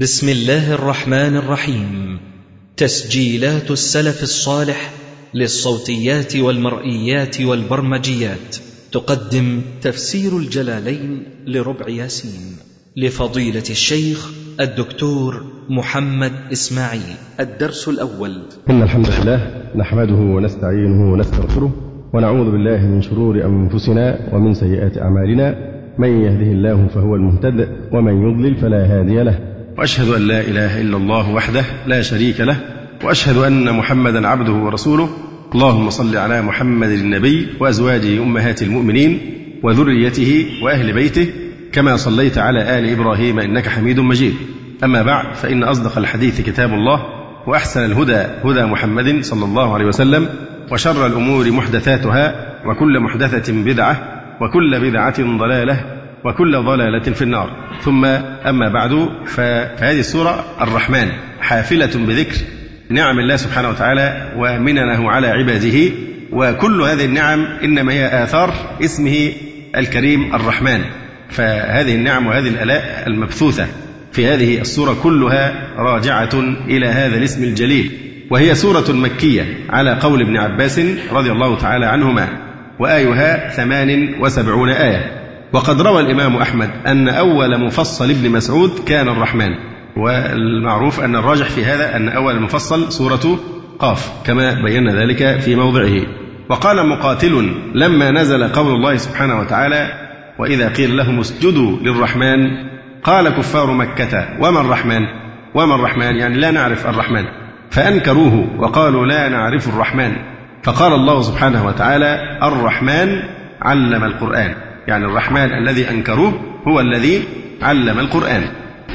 بسم الله الرحمن الرحيم. تسجيلات السلف الصالح للصوتيات والمرئيات والبرمجيات. تقدم تفسير الجلالين لربع ياسين. لفضيلة الشيخ الدكتور محمد إسماعيل. الدرس الأول. إن الحمد لله نحمده ونستعينه ونستغفره ونعوذ بالله من شرور أنفسنا ومن سيئات أعمالنا. من يهده الله فهو المهتد ومن يضلل فلا هادي له. وأشهد أن لا إله إلا الله وحده لا شريك له وأشهد أن محمدا عبده ورسوله. اللهم صل على محمد النبي وأزواجه أمهات المؤمنين وذريته وأهل بيته كما صليت على آل إبراهيم إنك حميد مجيد. أما بعد فإن أصدق الحديث كتاب الله وأحسن الهدى هدى محمد صلى الله عليه وسلم وشر الأمور محدثاتها وكل محدثة بدعة وكل بدعة ضلالة وكل ضلالة في النار. ثم أما بعد فهذه السورة الرحمن حافلة بذكر نعم الله سبحانه وتعالى ومننه على عباده وكل هذه النعم إنما هي آثار اسمه الكريم الرحمن. فهذه النعم وهذه الآلاء المبثوثة في هذه السورة كلها راجعة إلى هذا الاسم الجليل. وهي سورة مكية على قول ابن عباس رضي الله تعالى عنهما وآيها ثمان وسبعون آية. وقد روى الإمام أحمد أن أول مفصل ابن مسعود كان الرحمن والمعروف أن الراجح في هذا أن أول المفصل سورة قاف كما بينا ذلك في موضعه. وقال مقاتل لما نزل قول الله سبحانه وتعالى وإذا قيل لهم اسجدوا للرحمن قال كفار مكة وما الرحمن؟ وما الرحمن؟ يعني لا نعرف الرحمن. فأنكروه وقالوا لا نعرف الرحمن. فقال الله سبحانه وتعالى الرحمن علم القرآن. يعني الرحمن الذي أنكروه هو الذي علم القرآن.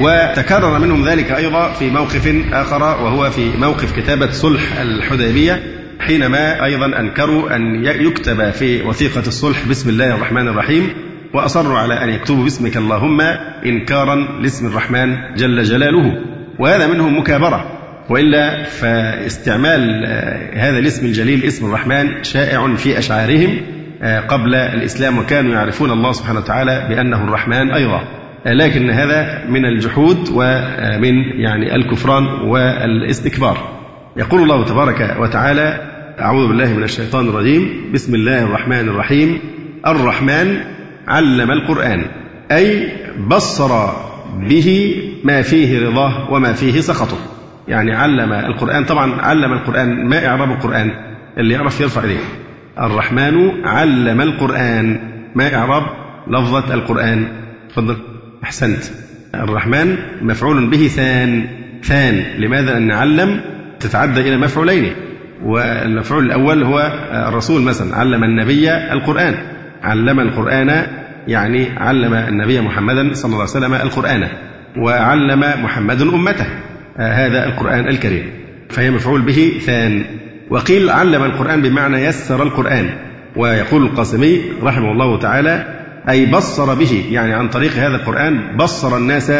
وتكرر منهم ذلك أيضا في موقف آخر وهو في موقف كتابة صلح الحديبية حينما أيضا أنكروا أن يكتب في وثيقة الصلح بسم الله الرحمن الرحيم وأصروا على أن يكتبوا باسمك اللهم إنكارا لاسم الرحمن جل جلاله. وهذا منهم مكابرة وإلا فاستعمال هذا الاسم الجليل اسم الرحمن شائع في أشعارهم. قبل الإسلام وكانوا يعرفون الله سبحانه وتعالى بأنه الرحمن أيضا. لكن هذا من الجحود ومن يعني الكفران والإستكبار. يقول الله تبارك وتعالى أعوذ بالله من الشيطان الرجيم. بسم الله الرحمن الرحيم. الرحمن علم القرآن أي بصر به ما فيه رضاه وما فيه سخطه. يعني علم القرآن طبعا علم القرآن ما إعراب القرآن اللي يعرف يرفع إيديه الرحمن علم القرآن. ما إعراب؟ لفظة القرآن. تفضل. أحسنت. الرحمن مفعول به ثان. ثان. لماذا أن علم؟ تتعدى إلى مفعولين. والمفعول الأول هو الرسول مثلا. علم النبي القرآن. علم القرآن يعني علم النبي محمدا صلى الله عليه وسلم القرآن. وعلم محمد أمته. هذا القرآن الكريم. فهي مفعول به ثان. وقيل علم القرآن بمعنى يسر القرآن ويقول القاسمي رحمه الله تعالى أي بصر به يعني عن طريق هذا القرآن بصر الناس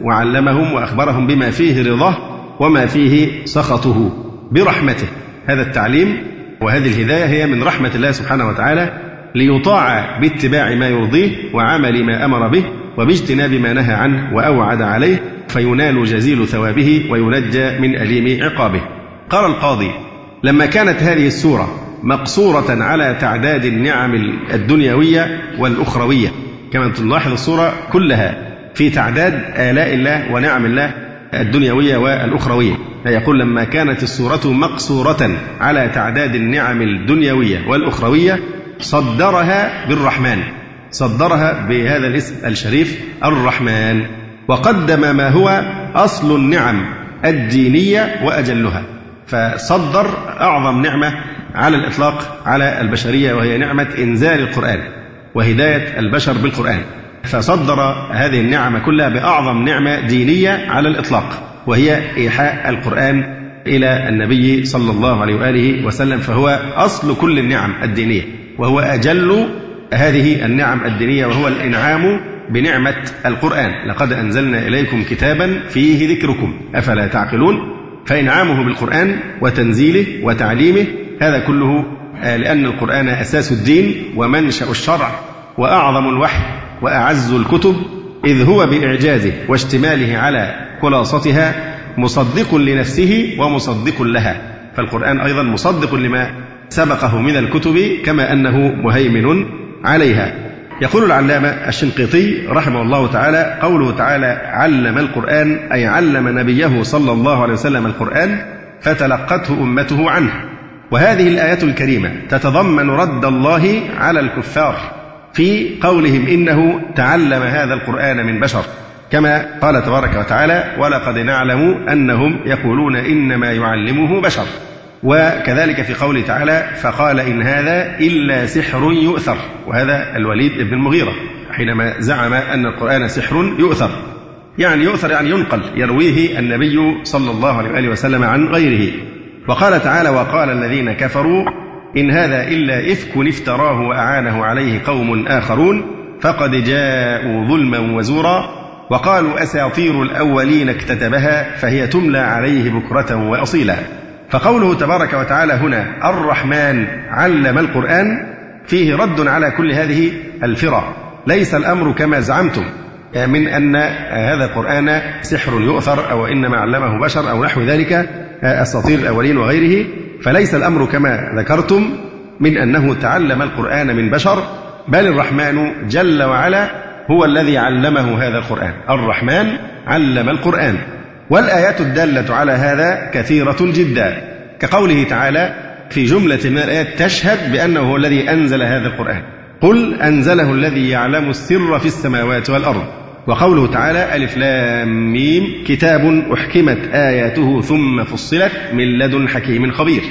وعلمهم وأخبرهم بما فيه رضاه وما فيه سخطه برحمته. هذا التعليم وهذه الهداية هي من رحمة الله سبحانه وتعالى ليطاع باتباع ما يرضيه وعمل ما أمر به وباجتناب ما نهى عنه وأوعد عليه فينال جزيل ثوابه وينجى من أليم عقابه. قال القاضي لما كانت هذه السورة مقصورة على تعداد النعم الدنيوية والأخروية. كما تلاحظ السورة كلها في تعداد آلاء الله ونعم الله الدنيوية والأخروية. يقول لما كانت السورة مقصورة على تعداد النعم الدنيوية والأخروية صدرها بالرحمن. صدرها بهذا الاسم الشريف الرحمن. وقدم ما هو أصل النعم الدينية وأجلها. فصدر أعظم نعمة على الإطلاق على البشرية وهي نعمة إنزال القرآن وهداية البشر بالقرآن. فصدر هذه النعمة كلها بأعظم نعمة دينية على الإطلاق وهي إيحاء القرآن إلى النبي صلى الله عليه وآله وسلم فهو أصل كل النعم الدينية وهو أجل هذه النعم الدينية وهو الإنعام بنعمة القرآن. لقد أنزلنا إليكم كتابا فيه ذكركم أفلا تعقلون؟ فإنعامه بالقرآن وتنزيله وتعليمه هذا كله لأن القرآن أساس الدين ومنشأ الشرع وأعظم الوحي وأعز الكتب إذ هو بإعجازه واشتماله على خلاصتها مصدق لنفسه ومصدق لها. فالقرآن أيضا مصدق لما سبقه من الكتب كما أنه مهيمن عليها. يقول العلامة الشنقيطي رحمه الله تعالى قوله تعالى علم القرآن أي علم نبيه صلى الله عليه وسلم القرآن فتلقته أمته عنه وهذه الآية الكريمة تتضمن رد الله على الكفار في قولهم إنه تعلم هذا القرآن من بشر كما قال تبارك وتعالى ولقد نعلم أنهم يقولون إنما يعلمه بشر وكذلك في قوله تعالى فقال إن هذا إلا سحر يؤثر وهذا الوليد بن المغيرة حينما زعم أن القرآن سحر يؤثر. يعني يؤثر يعني ينقل يرويه النبي صلى الله عليه وآله وسلم عن غيره. وقال تعالى وقال الذين كفروا إن هذا إلا إفك افتراه وأعانه عليه قوم آخرون فقد جاءوا ظلما وزورا وقالوا أساطير الأولين اكتتبها فهي تملى عليه بكرة وأصيلا. فقوله تبارك وتعالى هنا الرحمن علم القرآن فيه رد على كل هذه الفرع ليس الأمر كما زعمتم من أن هذا القرآن سحر يؤثر أو إنما علمه بشر أو نحو ذلك أساطير الأولين وغيره. فليس الأمر كما ذكرتم من أنه تعلم القرآن من بشر بل الرحمن جل وعلا هو الذي علمه هذا القرآن. الرحمن علم القرآن. والآيات الدالة على هذا كثيرة جدا. كقوله تعالى في جملة من الآيات تشهد بأنه هو الذي أنزل هذا القرآن. قل أنزله الذي يعلم السر في السماوات والأرض. وقوله تعالى ألف لام ميم كتاب أحكمت آياته ثم فصلت من لدن حكيم خبير.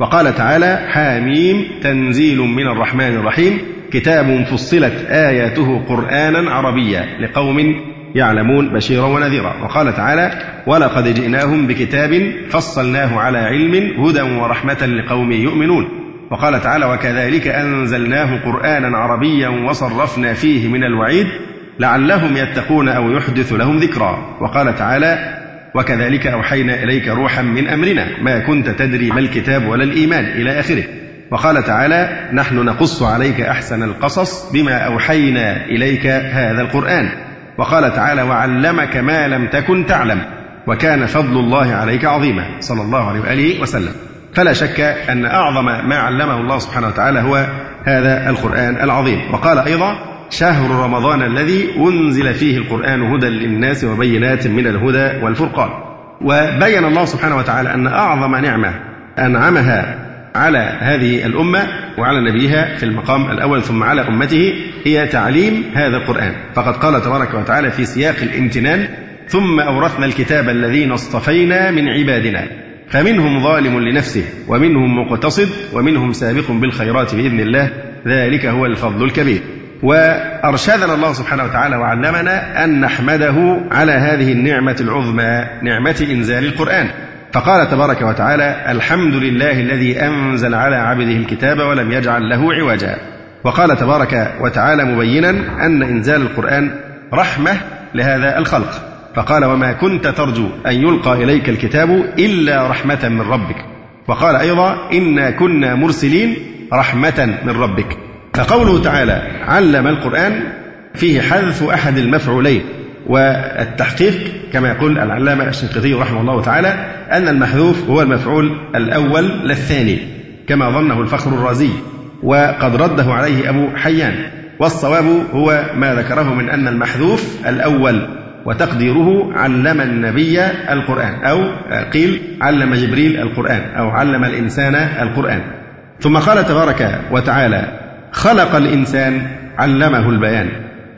وقال تعالى حاميم تنزيل من الرحمن الرحيم كتاب فصلت آياته قرآنا عربيا لقوم يعلمون بشيرا ونذيرا. وقال تعالى ولقد جئناهم بكتاب فصلناه على علم هدى ورحمة لقوم يؤمنون. وقال تعالى وكذلك أنزلناه قرآنا عربيا وصرفنا فيه من الوعيد لعلهم يتقون أو يحدث لهم ذكرا. وقال تعالى وكذلك أوحينا إليك روحا من أمرنا ما كنت تدري ما الكتاب ولا الإيمان إلى آخره. وقال تعالى نحن نقص عليك أحسن القصص بما أوحينا إليك هذا القرآن. وقال تعالى وعلمك ما لم تكن تعلم وكان فضل الله عليك عظيما صلى الله عليه وآله وسلم. فلا شك أن أعظم ما علمه الله سبحانه وتعالى هو هذا القرآن العظيم. وقال أيضا شهر رمضان الذي أنزل فيه القرآن هدى للناس وبينات من الهدى والفرقان. وبين الله سبحانه وتعالى أن أعظم نعمة أنعمها على هذه الأمة وعلى نبيها في المقام الأول ثم على أمته هي تعليم هذا القرآن. فقد قال تبارك وتعالى في سياق الامتنان ثم أورثنا الكتاب الذين اصطفينا من عبادنا. فمنهم ظالم لنفسه ومنهم مقتصد ومنهم سابق بالخيرات بإذن الله. ذلك هو الفضل الكبير. وأرشدنا الله سبحانه وتعالى وعلمنا أن نحمده على هذه النعمة العظمى نعمة إنزال القرآن. فقال تبارك وتعالى الحمد لله الذي أنزل على عبده الكتاب ولم يجعل له عوجا. وقال تبارك وتعالى مبينا أن إنزال القرآن رحمة لهذا الخلق. فقال وما كنت ترجو أن يلقى إليك الكتاب إلا رحمة من ربك. وقال أيضا إنا كنا مرسلين رحمة من ربك. فقوله تعالى علم القرآن فيه حذف أحد المفعولين. والتحقيق كما يقول العلامة الشنقيطي رحمه الله تعالى أن المحذوف هو المفعول الأول للثاني كما ظنه الفخر الرازي وقد رده عليه أبو حيان والصواب هو ما ذكره من أن المحذوف الأول وتقديره علم النبي القرآن أو قيل علم جبريل القرآن أو علم الإنسان القرآن. ثم قال تبارك وتعالى خلق الإنسان علمه البيان.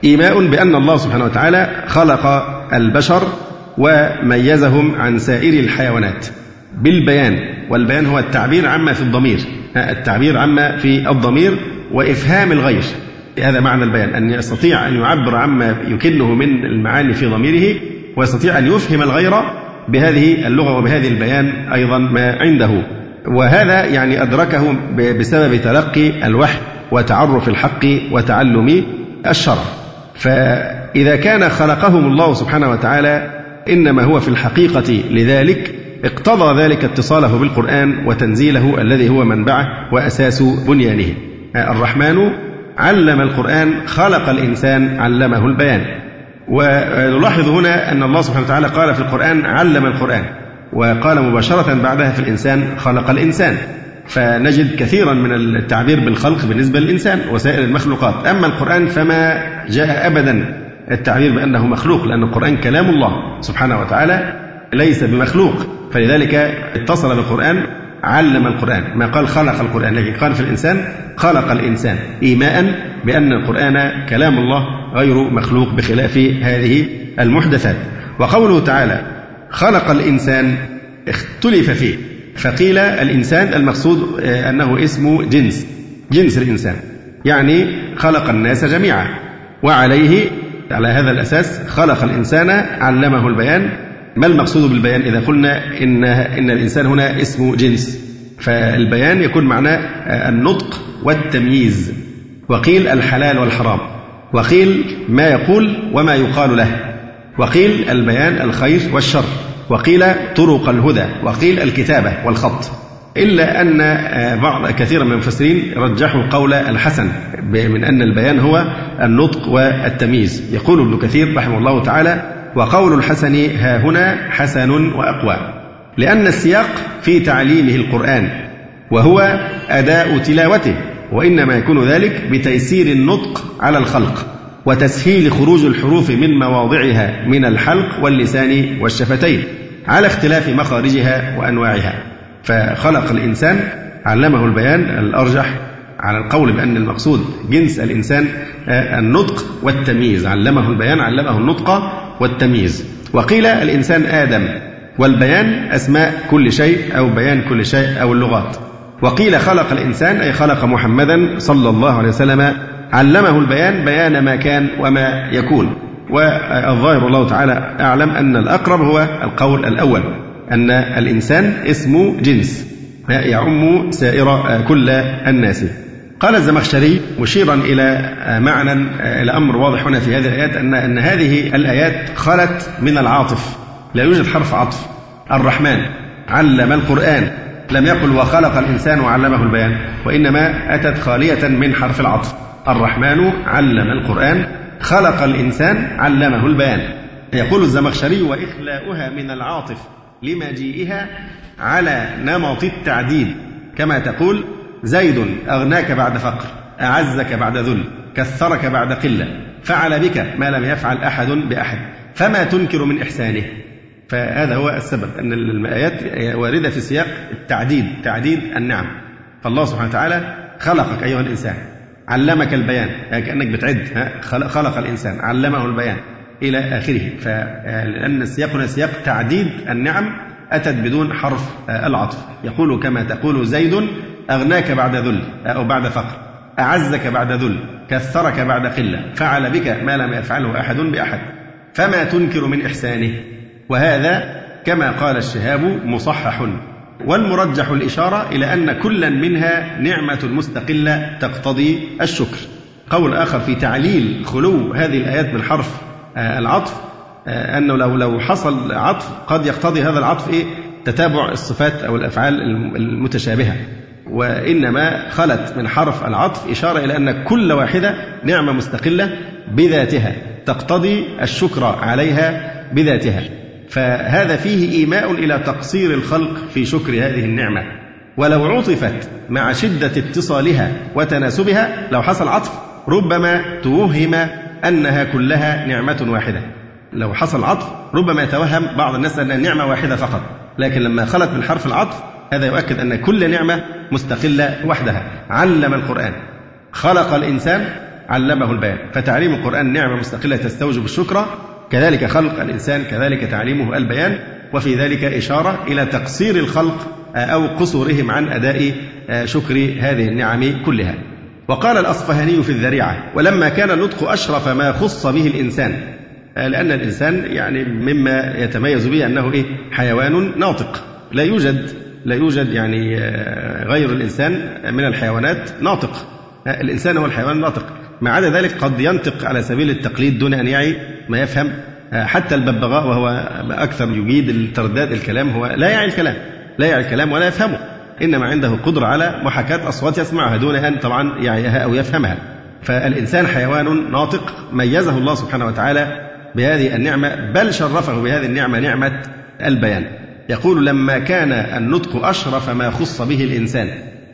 إيماء بأن الله سبحانه وتعالى خلق البشر وميزهم عن سائر الحيوانات. بالبيان والبيان هو التعبير عما في الضمير. التعبير عما في الضمير وإفهام الغير. هذا معنى البيان أن يستطيع أن يعبر عما يكنه من المعاني في ضميره ويستطيع أن يفهم الغير بهذه اللغة وبهذه البيان أيضا ما عنده. وهذا يعني أدركه بسبب تلقي الوحي وتعرف الحق وتعلم الشرع. فإذا كان خلقهم الله سبحانه وتعالى إنما هو في الحقيقة لذلك اقتضى ذلك اتصاله بالقرآن وتنزيله الذي هو منبعه وأساس بنيانه. الرحمن علم القرآن خلق الإنسان علمه البيان. ونلاحظ هنا أن الله سبحانه وتعالى قال في القرآن علم القرآن. وقال مباشرة بعدها في الإنسان خلق الإنسان. فنجد كثيرا من التعبير بالخلق بالنسبة للإنسان وسائر المخلوقات. أما القرآن فما جاء أبدا التعبير بأنه مخلوق لأن القرآن كلام الله سبحانه وتعالى ليس بمخلوق. فلذلك اتصل بالقرآن علم القرآن. ما قال خلق القرآن لكن قال في الإنسان خلق الإنسان إيماء بأن القرآن كلام الله غير مخلوق بخلاف هذه المحدثات. وقوله تعالى خلق الإنسان اختلف فيه. فقيل الإنسان المقصود آه، أنه اسم جنس جنس الإنسان. يعني خلق الناس جميعا. وعليه على هذا الأساس خلق الإنسان علمه البيان. ما المقصود بالبيان؟ إذا قلنا إن إن الإنسان هنا اسم جنس. فالبيان يكون معناه النطق والتمييز. وقيل الحلال والحرام. وقيل ما يقول وما يقال له. وقيل البيان الخير والشر. وقيل طرق الهدى وقيل الكتابة والخط. إلا أن آه، بعض كثيرا من المفسرين رجحوا قول الحسن من أن البيان هو النطق والتمييز. يقول ابن كثير رحمه الله تعالى وقول الحسن ها هنا حسن وأقوى لأن السياق في تعليمه القرآن وهو أداء تلاوته وإنما يكون ذلك بتيسير النطق على الخلق. وتسهيل خروج الحروف من مواضعها من الحلق واللسان والشفتين على اختلاف مخارجها وأنواعها. فخلق الإنسان علمه البيان الأرجح على القول بأن المقصود جنس الإنسان آه، النطق والتمييز. علمه البيان علمه النطق والتمييز. وقيل الإنسان آدم والبيان أسماء كل شيء أو بيان كل شيء أو اللغات. وقيل خلق الإنسان أي خلق محمدا صلى الله عليه وسلم علمه البيان بيان ما كان وما يكون. والظاهر الله تعالى أعلم أن الأقرب هو القول الأول أن الإنسان اسم جنس يعم سائر كل الناس. قال الزمخشري مشيرا إلى معنى إلى أمر واضح هنا في هذه الآيات أن أن هذه الآيات خلت من العاطف. لا يوجد حرف عطف. الرحمن علم القرآن لم يقل وخلق الإنسان وعلمه البيان وإنما أتت خالية من حرف العطف. الرحمن علم القرآن خلق الإنسان علمه البيان. يقول الزمخشري وإخلاؤها من العاطف لمجيئها على نمط التعديد كما تقول زيد أغناك بعد فقر أعزك بعد ذل كثرك بعد قلة. فعل بك ما لم يفعل أحد بأحد فما تنكر من إحسانه. فهذا هو السبب أن الآيات واردة في سياق التعديد تعديد النعم. فالله سبحانه وتعالى خلقك أيها الإنسان. علمك البيان. يعني كأنك بتعد خلق الإنسان علمه البيان إلى آخره. فلأن السياق هنا سياق تعديد النعم أتت بدون حرف العطف. يقول كما تقول زيد أغناك بعد ذل أو بعد فقر. أعزك بعد ذل كثرك بعد قلة. فعل بك ما لم يفعله أحد بأحد. فما تنكر من إحسانه؟ وهذا كما قال الشهاب مصحح. والمرجح الإشارة إلى أن كلا منها نعمة مستقلة تقتضي الشكر. قول آخر في تعليل خلو هذه الآيات من حرف آه، العطف آه، أنه لو لو حصل عطف قد يقتضي هذا العطف إيه؟ تتابع الصفات أو الأفعال المتشابهة. وإنما خلت من حرف العطف إشارة إلى أن كل واحدة نعمة مستقلة بذاتها تقتضي الشكر عليها بذاتها. فهذا فيه إيماء إلى تقصير الخلق في شكر هذه النعمة. ولو عطفت مع شدة اتصالها وتناسبها لو حصل عطف ربما توهم أنها كلها نعمة واحدة. لو حصل عطف ربما يتوهم بعض الناس أنها نعمة واحدة فقط. لكن لما خلت من حرف العطف هذا يؤكد أن كل نعمة مستقلة وحدها. علم القرآن. خلق الإنسان علمه البيان. فتعليم القرآن نعمة مستقلة تستوجب الشكر كذلك خلق الإنسان كذلك تعليمه البيان وفي ذلك إشارة إلى تقصير الخلق أو قصورهم عن أداء شكر هذه النعم كلها. وقال الأصفهاني في الذريعة ولما كان النطق أشرف ما خص به الإنسان. لأن الإنسان يعني مما يتميز به أنه إيه؟ حيوان ناطق. لا يوجد لا يوجد يعني غير الإنسان من الحيوانات ناطق. الإنسان هو الحيوان الناطق. ما عدا ذلك قد ينطق على سبيل التقليد دون أن يعي ما يفهم حتى الببغاء وهو أكثر يجيد الترداد الكلام هو لا يعي الكلام لا يعي الكلام ولا يفهمه. إنما عنده قدرة على محاكاة أصوات يسمعها دون أن طبعا يعيها أو يفهمها. فالإنسان حيوان ناطق ميزه الله سبحانه وتعالى بهذه النعمة بل شرفه بهذه النعمة نعمة البيان. يقول لما كان النطق أشرف ما خص به الإنسان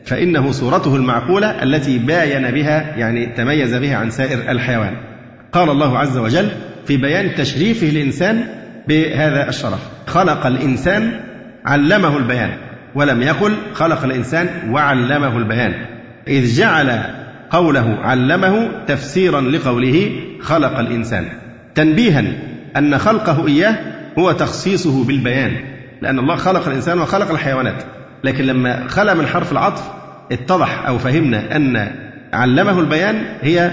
فإنه صورته المعقولة التي باين بها يعني تميز بها عن سائر الحيوان. قال الله عز وجل في بيان تشريفه الإنسان بهذا الشرف. خلق الإنسان علمه البيان ولم يقل خلق الإنسان وعلمه البيان. إذ جعل قوله علمه تفسيرا لقوله خلق الإنسان. تنبيها أن خلقه إياه هو تخصيصه بالبيان لأن الله خلق الإنسان وخلق الحيوانات. لكن لما خلى من حرف العطف اتضح أو فهمنا أن علمه البيان هي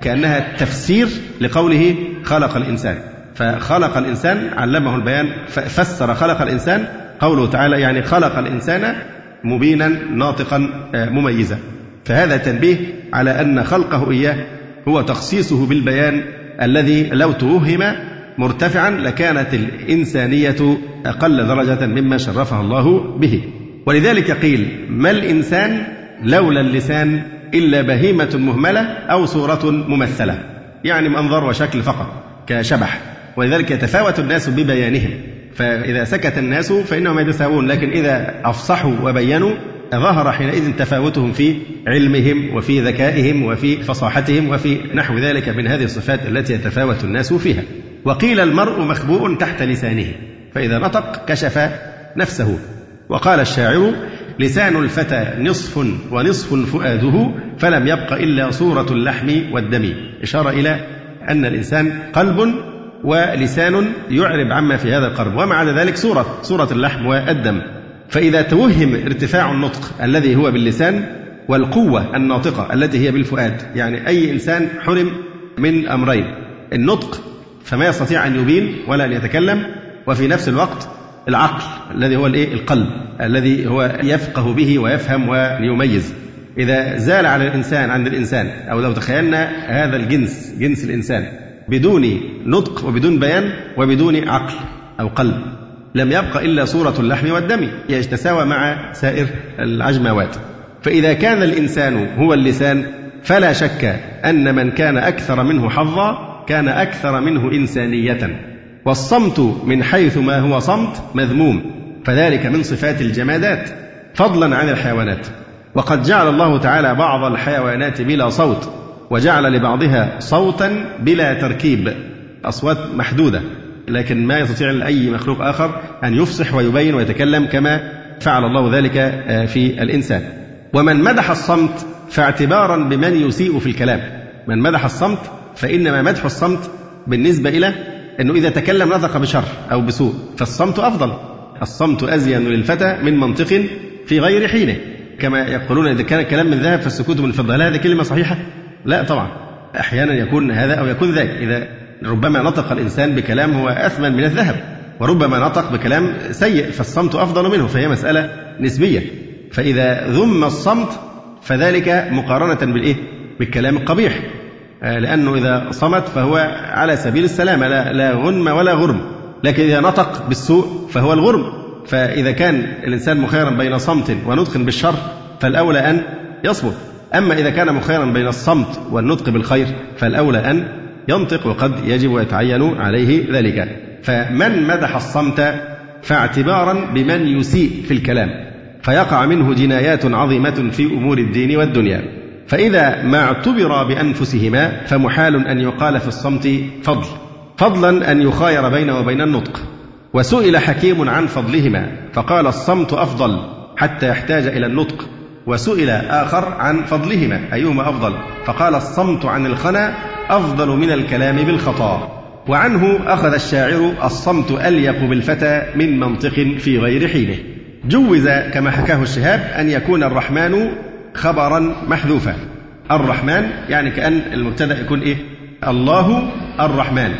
كأنها تفسير لقوله خلق الإنسان. فخلق الإنسان علمه البيان فسر خلق الإنسان. قوله تعالى يعني خلق الإنسان مبينا ناطقا آه، مميزا. فهذا تنبيه على أن خلقه إياه هو تخصيصه بالبيان الذي لو توهم مرتفعا لكانت الإنسانية أقل درجة مما شرفها الله به. ولذلك قيل ما الإنسان لولا اللسان إلا بهيمة مهملة أو صورة ممثلة. يعني منظر وشكل فقط كشبح. ولذلك يتفاوت الناس ببيانهم. فإذا سكت الناس فإنهم يتساوون. لكن إذا أفصحوا وبينوا ظهر حينئذ تفاوتهم في علمهم وفي ذكائهم وفي فصاحتهم وفي نحو ذلك من هذه الصفات التي يتفاوت الناس فيها. وقيل المرء مخبوء تحت لسانه فإذا نطق كشف نفسه. وقال الشاعر لسان الفتى نصف ونصف فؤاده فلم يبق إلا صورة اللحم والدم. إشارة إلى أن الإنسان قلب ولسان يعرب عما في هذا القلب ومع ذلك صورة صورة اللحم والدم. فإذا توهم ارتفاع النطق الذي هو باللسان والقوة الناطقة التي هي بالفؤاد يعني أي إنسان حرم من أمرين النطق فما يستطيع أن يبين ولا أن يتكلم وفي نفس الوقت العقل الذي هو الإيه؟ القلب الذي هو يفقه به ويفهم ويميز. إذا زال على الإنسان عند الإنسان أو لو تخيلنا هذا الجنس جنس الإنسان بدون نطق وبدون بيان وبدون عقل أو قلب لم يبق إلا صورة اللحم والدم يتساوى مع سائر العجموات فإذا كان الإنسان هو اللسان فلا شك أن من كان أكثر منه حظا كان أكثر منه إنسانية. والصمت من حيث ما هو صمت مذموم فذلك من صفات الجمادات فضلا عن الحيوانات. وقد جعل الله تعالى بعض الحيوانات بلا صوت وجعل لبعضها صوتا بلا تركيب. أصوات محدودة لكن ما يستطيع أي مخلوق آخر أن يفصح ويبين ويتكلم كما فعل الله ذلك آه، في الإنسان. ومن مدح الصمت فاعتبارا بمن يسيء في الكلام. من مدح الصمت فإنما مدح الصمت بالنسبة إلى أنه إذا تكلم نطق بشر أو بسوء فالصمت أفضل. الصمت أزين للفتى من منطق في غير حينه. كما يقولون إذا كان الكلام من ذهب فالسكوت من فضة. هل هذه كلمة صحيحة؟ لا طبعا. أحيانا يكون هذا أو يكون ذاك. إذا ربما نطق الإنسان بكلام هو أثمن من الذهب وربما نطق بكلام سيء فالصمت أفضل منه فهي مسألة نسبية. فإذا ذم الصمت فذلك مقارنة بالإيه؟ بالكلام القبيح. لأنه إذا صمت فهو على سبيل السلامة لا, لا غنم ولا غرم. لكن إذا نطق بالسوء فهو الغرم. فإذا كان الإنسان مخيرا بين صمت ونطق بالشر فالأولى أن يصمت. أما إذا كان مخيرا بين الصمت والنطق بالخير فالأولى أن ينطق وقد يجب ويتعين عليه ذلك. فمن مدح الصمت فاعتبارا بمن يسيء في الكلام. فيقع منه جنايات عظيمة في أمور الدين والدنيا. فإذا ما اعتبر بأنفسهما فمحال أن يقال في الصمت فضل فضلا أن يخاير بينه وبين النطق. وسئل حكيم عن فضلهما فقال الصمت أفضل حتى يحتاج إلى النطق. وسئل آخر عن فضلهما أيهما أفضل؟ فقال الصمت عن الخنا أفضل من الكلام بالخطا. وعنه أخذ الشاعر الصمت أليق بالفتى من منطق في غير حينه. جوز كما حكاه الشهاب أن يكون الرحمن خبرا محذوفا. الرحمن يعني كأن المبتدأ يكون إيه؟ الله الرحمن.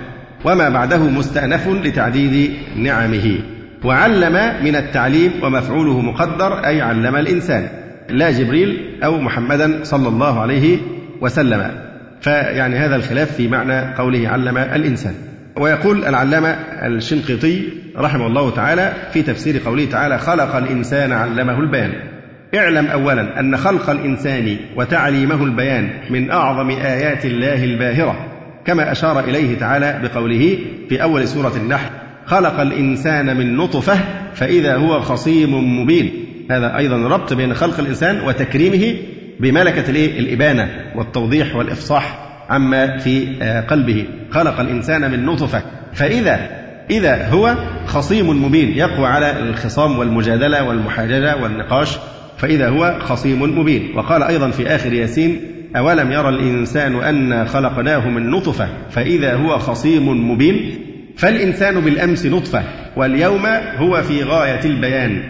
وما بعده مستأنف لتعديد نعمه. وعلم من التعليم ومفعوله مقدر أي علم الإنسان. لا جبريل أو محمدا صلى الله عليه وسلم. فيعني هذا الخلاف في معنى قوله علم الإنسان. ويقول العلامة الشنقيطي رحمه الله تعالى في تفسير قوله تعالى خلق الإنسان علمه البيان اعلم أولا أن خلق الإنسان وتعليمه البيان من أعظم آيات الله الباهرة كما أشار إليه تعالى بقوله في أول سورة النحل خلق الإنسان من نطفة فإذا هو خصيم مبين. هذا أيضا ربط بين خلق الإنسان وتكريمه بملكة الإبانة والتوضيح والإفصاح عما في آه، قلبه. خلق الإنسان من نطفة فإذا إذا هو خصيم مبين يقوى على الخصام والمجادلة والمحاججة والنقاش. فإذا هو خصيم مبين. وقال أيضا في آخر ياسين أولم يرى الإنسان أنا خلقناه من نطفة؟ فإذا هو خصيم مبين. فالإنسان بالأمس نطفة واليوم هو في غاية البيان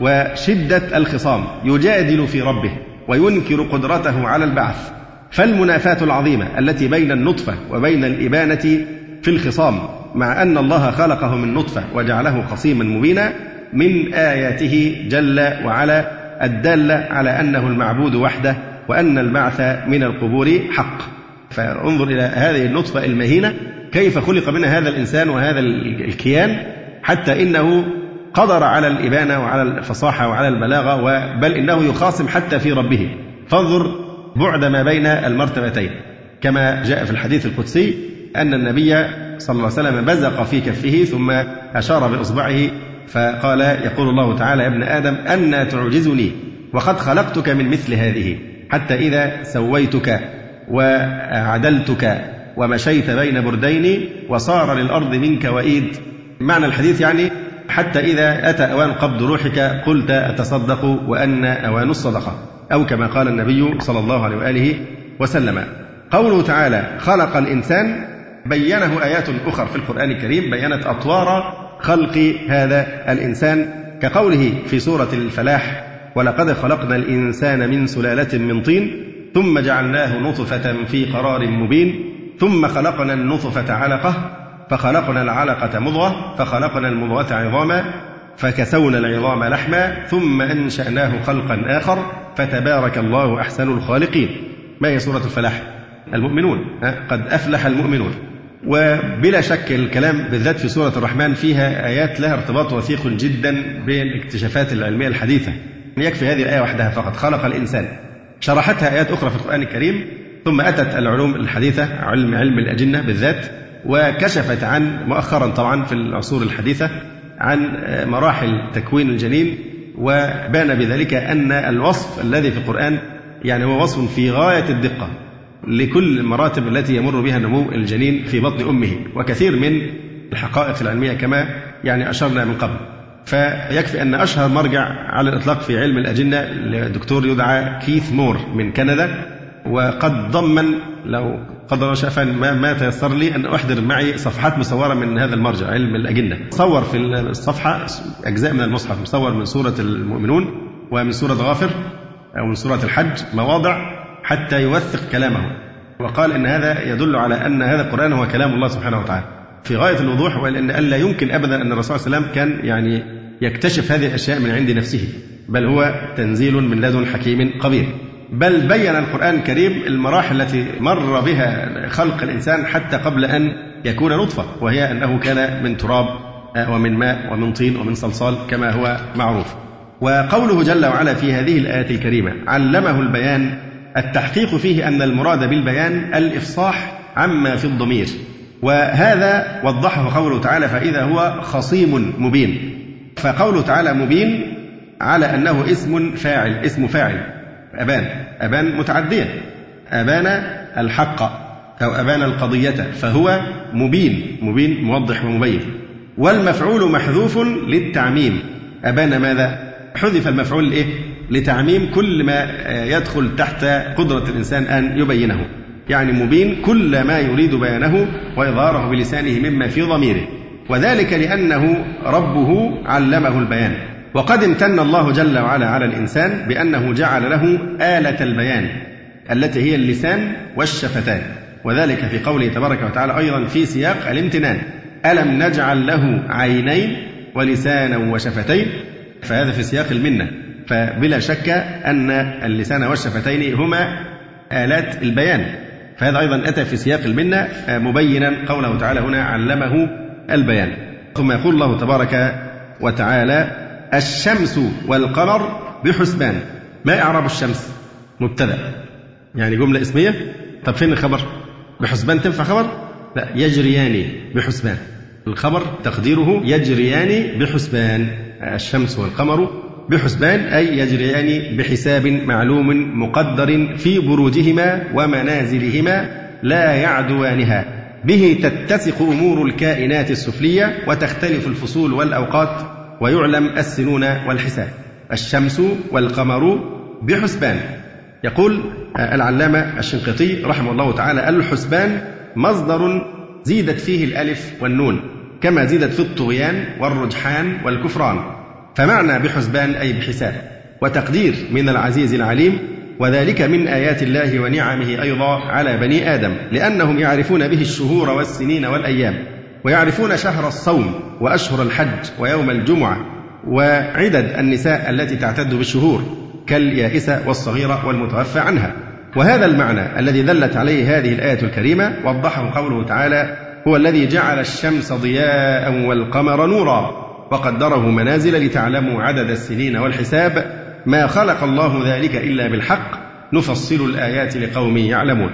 وشدة الخصام يجادل في ربه وينكر قدرته على البعث. فالمنافاة العظيمة التي بين النطفة وبين الإبانة في الخصام مع أن الله خلقه من نطفة وجعله خصيما مبينا من آياته جل وعلا الدالة على أنه المعبود وحده وأن البعث من القبور حق. فانظر إلى هذه النطفة المهينة كيف خلق منها هذا الإنسان وهذا الكيان حتى إنه قدر على الإبانة وعلى الفصاحة وعلى البلاغة بل إنه يخاصم حتى في ربه. فانظر بعد ما بين المرتبتين. كما جاء في الحديث القدسي أن النبي صلى الله عليه وسلم بزق في كفه ثم أشار بإصبعه فقال يقول الله تعالى يا ابن آدم أنا تعجزني وقد خلقتك من مثل هذه حتى إذا سويتك وعدلتك ومشيت بين بردين وصار للأرض منك وإيد. معنى الحديث يعني حتى إذا أتى أوان قبض روحك قلت أتصدق وأن أوان الصدقة أو كما قال النبي صلى الله عليه وآله وسلم. قوله تعالى خلق الإنسان بينه آيات أخرى في القرآن الكريم بينت أطوار خلق هذا الإنسان كقوله في سورة الفلاح ولقد خلقنا الإنسان من سلالة من طين ثم جعلناه نطفة في قرار مبين ثم خلقنا النطفة علقة فخلقنا العلقة مضغة فخلقنا المضغة عظاما فكسونا العظام لحما ثم أنشأناه خلقا آخر فتبارك الله أحسن الخالقين. ما هي سورة الفلاح؟ المؤمنون قد أفلح المؤمنون. وبلا شك الكلام بالذات في سورة الرحمن فيها آيات لها ارتباط وثيق جدا بالاكتشافات العلمية الحديثة. يكفي هذه الآية وحدها فقط. خلق الإنسان. شرحتها آيات أخرى في القرآن الكريم. ثم أتت العلوم الحديثة علم علم الأجنة بالذات وكشفت عن مؤخرا طبعا في العصور الحديثة عن مراحل تكوين الجنين. وبان بذلك أن الوصف الذي في القرآن يعني هو وصف في غاية الدقة. لكل المراتب التي يمر بها نمو الجنين في بطن أمه وكثير من الحقائق العلمية كما يعني أشرنا من قبل. فيكفي أن أشهر مرجع على الإطلاق في علم الأجنة لدكتور يدعى كيث مور من كندا وقد ضمن لو قدر الله ما, ما تيسر لي أن أحضر معي صفحات مصورة من هذا المرجع علم الأجنة. صور في الصفحة أجزاء من المصحف مصور من سورة المؤمنون ومن سورة غافر أو من سورة الحج مواضع حتى يوثق كلامه. وقال إن هذا يدل على أن هذا القرآن هو كلام الله سبحانه وتعالى. في غاية الوضوح وأن ألا يمكن أبدا أن الرسول صلى الله عليه وسلم كان يعني يكتشف هذه الأشياء من عند نفسه. بل هو تنزيل من لدن حكيم قبيل بل بين القرآن الكريم المراحل التي مر بها خلق الإنسان حتى قبل أن يكون نطفة وهي أنه كان من تراب ومن ماء ومن طين ومن صلصال كما هو معروف. وقوله جل وعلا في هذه الآية الكريمة علمه البيان التحقيق فيه أن المراد بالبيان الإفصاح عما في الضمير وهذا وضحه قوله تعالى فإذا هو خصيم مبين فقوله تعالى مبين على أنه اسم فاعل اسم فاعل أبان أبان متعدية أبان الحق أو أبان القضية فهو مبين مبين موضح ومبين والمفعول محذوف للتعميم أبان ماذا؟ حذف المفعول إيه؟ لتعميم كل ما يدخل تحت قدرة الإنسان أن يبينه. يعني مبين كل ما يريد بيانه وإظهاره بلسانه مما في ضميره. وذلك لأنه ربه علمه البيان. وقد امتن الله جل وعلا على الإنسان بأنه جعل له آلة البيان التي هي اللسان والشفتان. وذلك في قوله تبارك وتعالى أيضا في سياق الامتنان ألم نجعل له عينين ولسانا وشفتين؟ فهذا في سياق المنة. فبلا شك أن اللسان والشفتين هما آلات البيان. فهذا أيضا أتى في سياق المنة مبينا قوله تعالى هنا علمه البيان. ثم يقول الله تبارك وتعالى الشمس والقمر بحسبان. ما إعراب الشمس؟ مبتدأ. يعني جملة اسمية. طب فين الخبر؟ بحسبان تنفع خبر؟ لا يجريان بحسبان. الخبر تقديره يجريان بحسبان. الشمس والقمر بحسبان أي يجريان بحساب معلوم مقدر في بروجهما ومنازلهما لا يعدوانها. به تتسق أمور الكائنات السفلية وتختلف الفصول والأوقات ويعلم السنون والحساب. الشمس والقمر بحسبان. يقول العلامة الشنقيطي رحمه الله تعالى الحسبان مصدر زيدت فيه الألف والنون كما زيدت في الطغيان والرجحان والكفران. فمعنى بحسبان أي بحساب وتقدير من العزيز العليم وذلك من آيات الله ونعمه أيضا على بني آدم لأنهم يعرفون به الشهور والسنين والأيام ويعرفون شهر الصوم وأشهر الحج ويوم الجمعة وعدد النساء التي تعتد بالشهور كاليائسة والصغيرة والمتوفى عنها وهذا المعنى الذي دلت عليه هذه الآية الكريمة وضحه قوله تعالى هو الذي جعل الشمس ضياء والقمر نورا وقدره منازل لتعلموا عدد السنين والحساب ما خلق الله ذلك إلا بالحق نفصل الآيات لقوم يعلمون.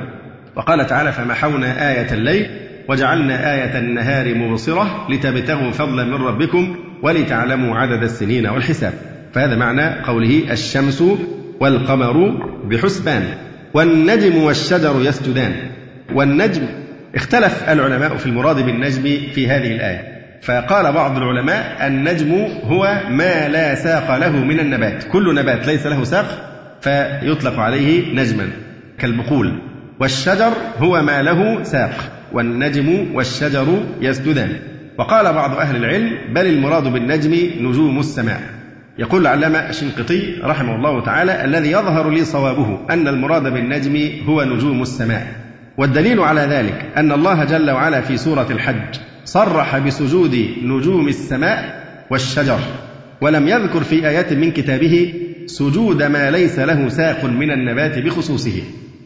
وقال تعالى فمحونا آية الليل وجعلنا آية النهار مبصرة لتبتغوا فضلا من ربكم ولتعلموا عدد السنين والحساب. فهذا معنى قوله الشمس والقمر بحسبان والنجم والشجر يسجدان. والنجم اختلف العلماء في المراد بالنجم في هذه الآية. فقال بعض العلماء النجم هو ما لا ساق له من النبات. كل نبات ليس له ساق فيطلق عليه نجما كالبقول والشجر هو ما له ساق. والنجم والشجر يسجدان. وقال بعض أهل العلم بل المراد بالنجم نجوم السماء. يقول العلامة الشنقيطي رحمه الله تعالى الذي يظهر لي صوابه أن المراد بالنجم هو نجوم السماء. والدليل على ذلك أن الله جل وعلا في سورة الحج صرح بسجود نجوم السماء والشجر ولم يذكر في آيات من كتابه سجود ما ليس له ساق من النبات بخصوصه.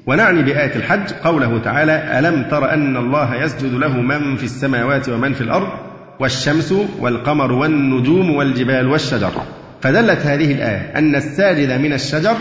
ونعني بآية الحج قوله تعالى ألم تر أن الله يسجد له من في السماوات ومن في الأرض والشمس والقمر والنجوم والجبال والشجر؟ فدلت هذه الآية أن الساجد من الشجر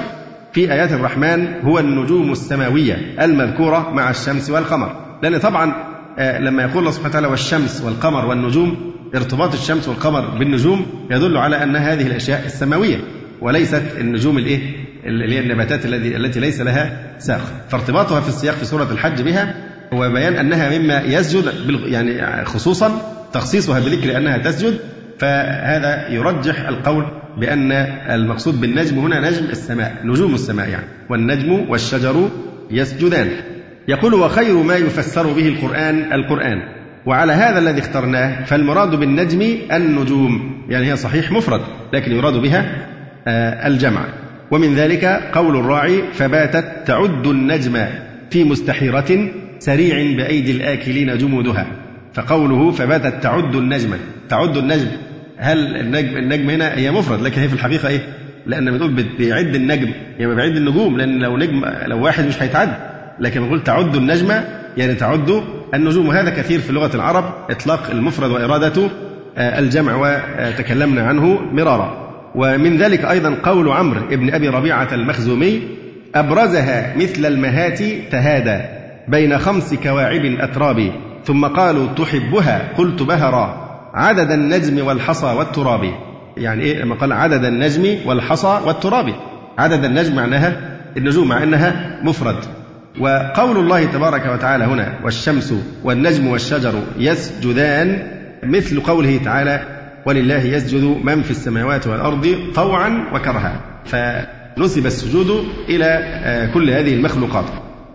في آيات الرحمن هو النجوم السماوية المذكورة مع الشمس والقمر. لأن طبعا لما يقول الله سبحانه وتعالى والشمس والقمر والنجوم ارتباط الشمس والقمر بالنجوم يدل على أن هذه الأشياء السماوية وليست النجوم الإيه؟ اللي هي النباتات التي التي ليس لها ساق. فارتباطها في السياق في سورة الحج بها هو بيان أنها مما يسجد يعني خصوصا تخصيصها بذكر أنها تسجد فهذا يرجح القول بأن المقصود بالنجم هنا نجم السماء نجوم السماء يعني والنجم والشجر يسجدان. يقول وخير ما يفسر به القرآن القرآن. وعلى هذا الذي اخترناه فالمراد بالنجم النجوم. يعني هي صحيح مفرد لكن يراد بها آه، الجمع. ومن ذلك قول الراعي فباتت تعد النجم في مستحيرة سريع بأيدي الآكلين جمودها. فقوله فباتت تعد النجم تعد النجم هل النجم النجم هنا هي مفرد لكن هي في الحقيقة إيه؟ لأن بتقول بيعد النجم يعني بيعد النجوم لأن لو نجم لو واحد مش هيتعد. لكن بنقول تعد النجم يعني تعد النجوم. وهذا كثير في لغة العرب إطلاق المفرد وإرادة آه، الجمع وتكلمنا عنه مرارا. ومن ذلك أيضا قول عمرو بن أبي ربيعة المخزومي أبرزها مثل المهات تهادى بين خمس كواعب أتراب ثم قالوا تحبها؟ قلت بهرا. عدد النجم والحصى والتراب. يعني إيه؟ لما قال عدد النجم والحصى والتراب. عدد النجم معناها النجوم مع أنها مفرد. وقول الله تبارك وتعالى هنا والشمس والنجم والشجر يسجدان مثل قوله تعالى ولله يسجد من في السماوات والأرض طوعا وكرها. فنسب السجود إلى آه، كل هذه المخلوقات.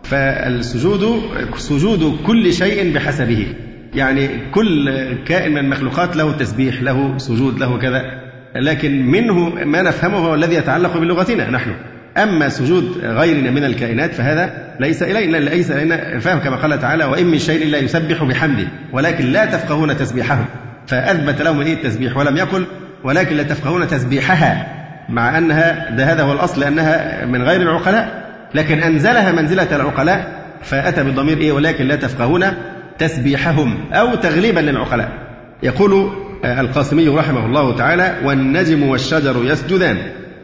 فالسجود سجود كل شيء بحسبه. يعني كل كائن من المخلوقات له تسبيح له سجود له كذا. لكن منه ما نفهمه هو الذي يتعلق بلغتنا نحن. أما سجود غيرنا من الكائنات فهذا ليس إلينا ليس إلينا. فهم كما قال تعالى وإن من شيء إلا يسبح بحمده ولكن لا تفقهون تسبيحهم فأثبت لهم إيه التسبيح؟ ولم يقل ولكن لا تفقهون تسبيحها. مع أنها ده هذا هو الأصل أنها من غير العقلاء. لكن أنزلها منزلة العقلاء فأتى بضمير إيه؟ ولكن لا تفقهون تسبيحهم. أو تغليبا للعقلاء. يقول القاسمي رحمه الله تعالى والنجم والشجر يسجدان.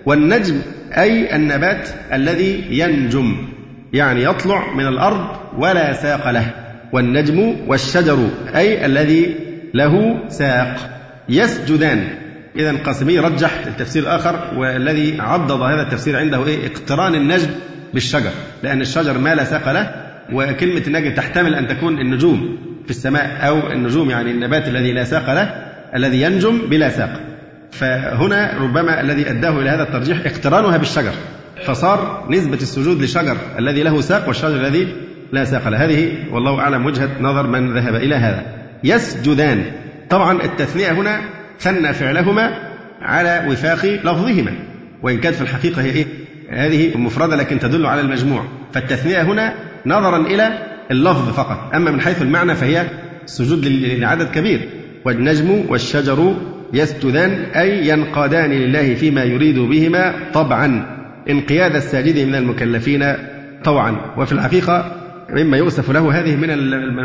والنجم أي النبات الذي ينجم يعني يطلع من الأرض ولا ساق له. والنجم والشجر أي الذي له ساق. يسجدان. إذا القاسمي رجح التفسير الآخر والذي عضد هذا التفسير عنده إيه؟ اقتران النجم بالشجر لأن الشجر ما لا ساق له وكلمة النجم تحتمل أن تكون النجوم في السماء أو النجوم يعني النبات الذي لا ساق له الذي ينجم بلا ساق. فهنا ربما الذي أداه إلى هذا الترجيح اقترانها بالشجر فصار نسبة السجود لشجر الذي له ساق والشجر الذي لا ساق له. هذه والله أعلم وجهة نظر من ذهب إلى هذا. يسجدان. طبعا التثنية هنا ثنى فعلهما على وفاق لفظهما وإن كانت في الحقيقة هي إيه؟ هذه مفردة لكن تدل على المجموع. فالتثنية هنا نظرا إلى اللفظ فقط. أما من حيث المعنى فهي سجود لعدد كبير والنجم والشجر يسجدان أي ينقادان لله فيما يريد بهما طبعا. انقياد الساجد من المكلفين طوعا. وفي الحقيقة مما يؤسف له هذه من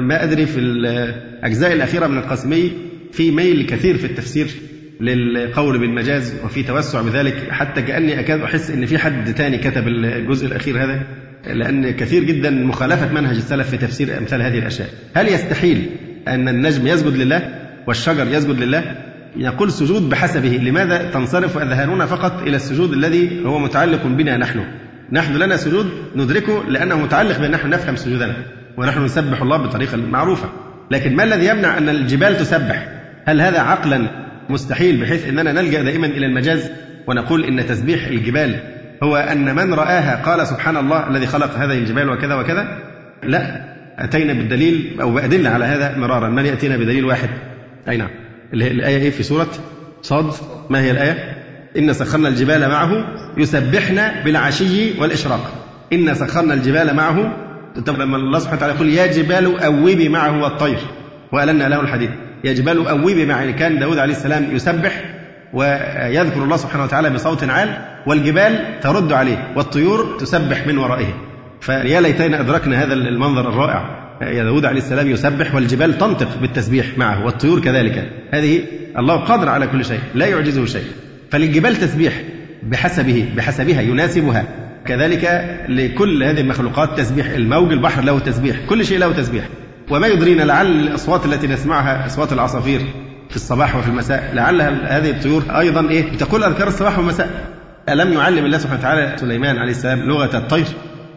ما أدري في الأجزاء الأخيرة من القاسمي في ميل كثير في التفسير للقول بالمجاز وفي توسع بذلك. حتى كأني أكاد أحس أن في حد تاني كتب الجزء الأخير هذا لأن كثير جدا مخالفة منهج السلف في تفسير أمثال هذه الأشياء. هل يستحيل أن النجم يسجد لله والشجر يسجد لله؟ يقول سجود بحسبه. لماذا تنصرف أذهاننا فقط إلى السجود الذي هو متعلق بنا نحن؟ نحن لنا سجود ندركه لأنه متعلق بأن نحن نفهم سجودنا ونحن نسبح الله بطريقة معروفة. لكن ما الذي يمنع أن الجبال تسبح؟ هل هذا عقلا مستحيل بحيث أننا نلجأ دائما إلى المجاز ونقول إن تسبيح الجبال هو أن من رآها قال سبحان الله الذي خلق هذه الجبال وكذا وكذا؟ لا. أتينا بالدليل أو بأدلة على هذا مرارا. من يأتينا بدليل واحد؟ أي نعم. الآية إيه في سورة صاد؟ ما هي الآية؟ إن سخرنا الجبال معه يسبحن بالعشي والإشراق. إن سخرنا الجبال معه لما الله سبحانه وتعالى. يقول يا جبال أوبي معه والطير. وألنا له الحديد يا جبال أوبي معه. يعني كان داود عليه السلام يسبح ويذكر الله سبحانه وتعالى بصوت عال والجبال ترد عليه والطيور تسبح من ورائه. فيا ليتنا أدركنا هذا المنظر الرائع. داود عليه السلام يسبح والجبال تنطق بالتسبيح معه والطيور كذلك. هذه الله قادر على كل شيء لا يعجزه شيء. فللجبال تسبيح بحسبه بحسبها يناسبها. كذلك لكل هذه المخلوقات تسبيح الموج البحر له تسبيح كل شيء له تسبيح. وما يدرينا لعل الأصوات التي نسمعها أصوات العصافير في الصباح وفي المساء لعل هذه الطيور أيضا إيه؟ تقول أذكار الصباح والمساء. ألم يعلم الله سبحانه وتعالى سليمان عليه السلام لغة الطير؟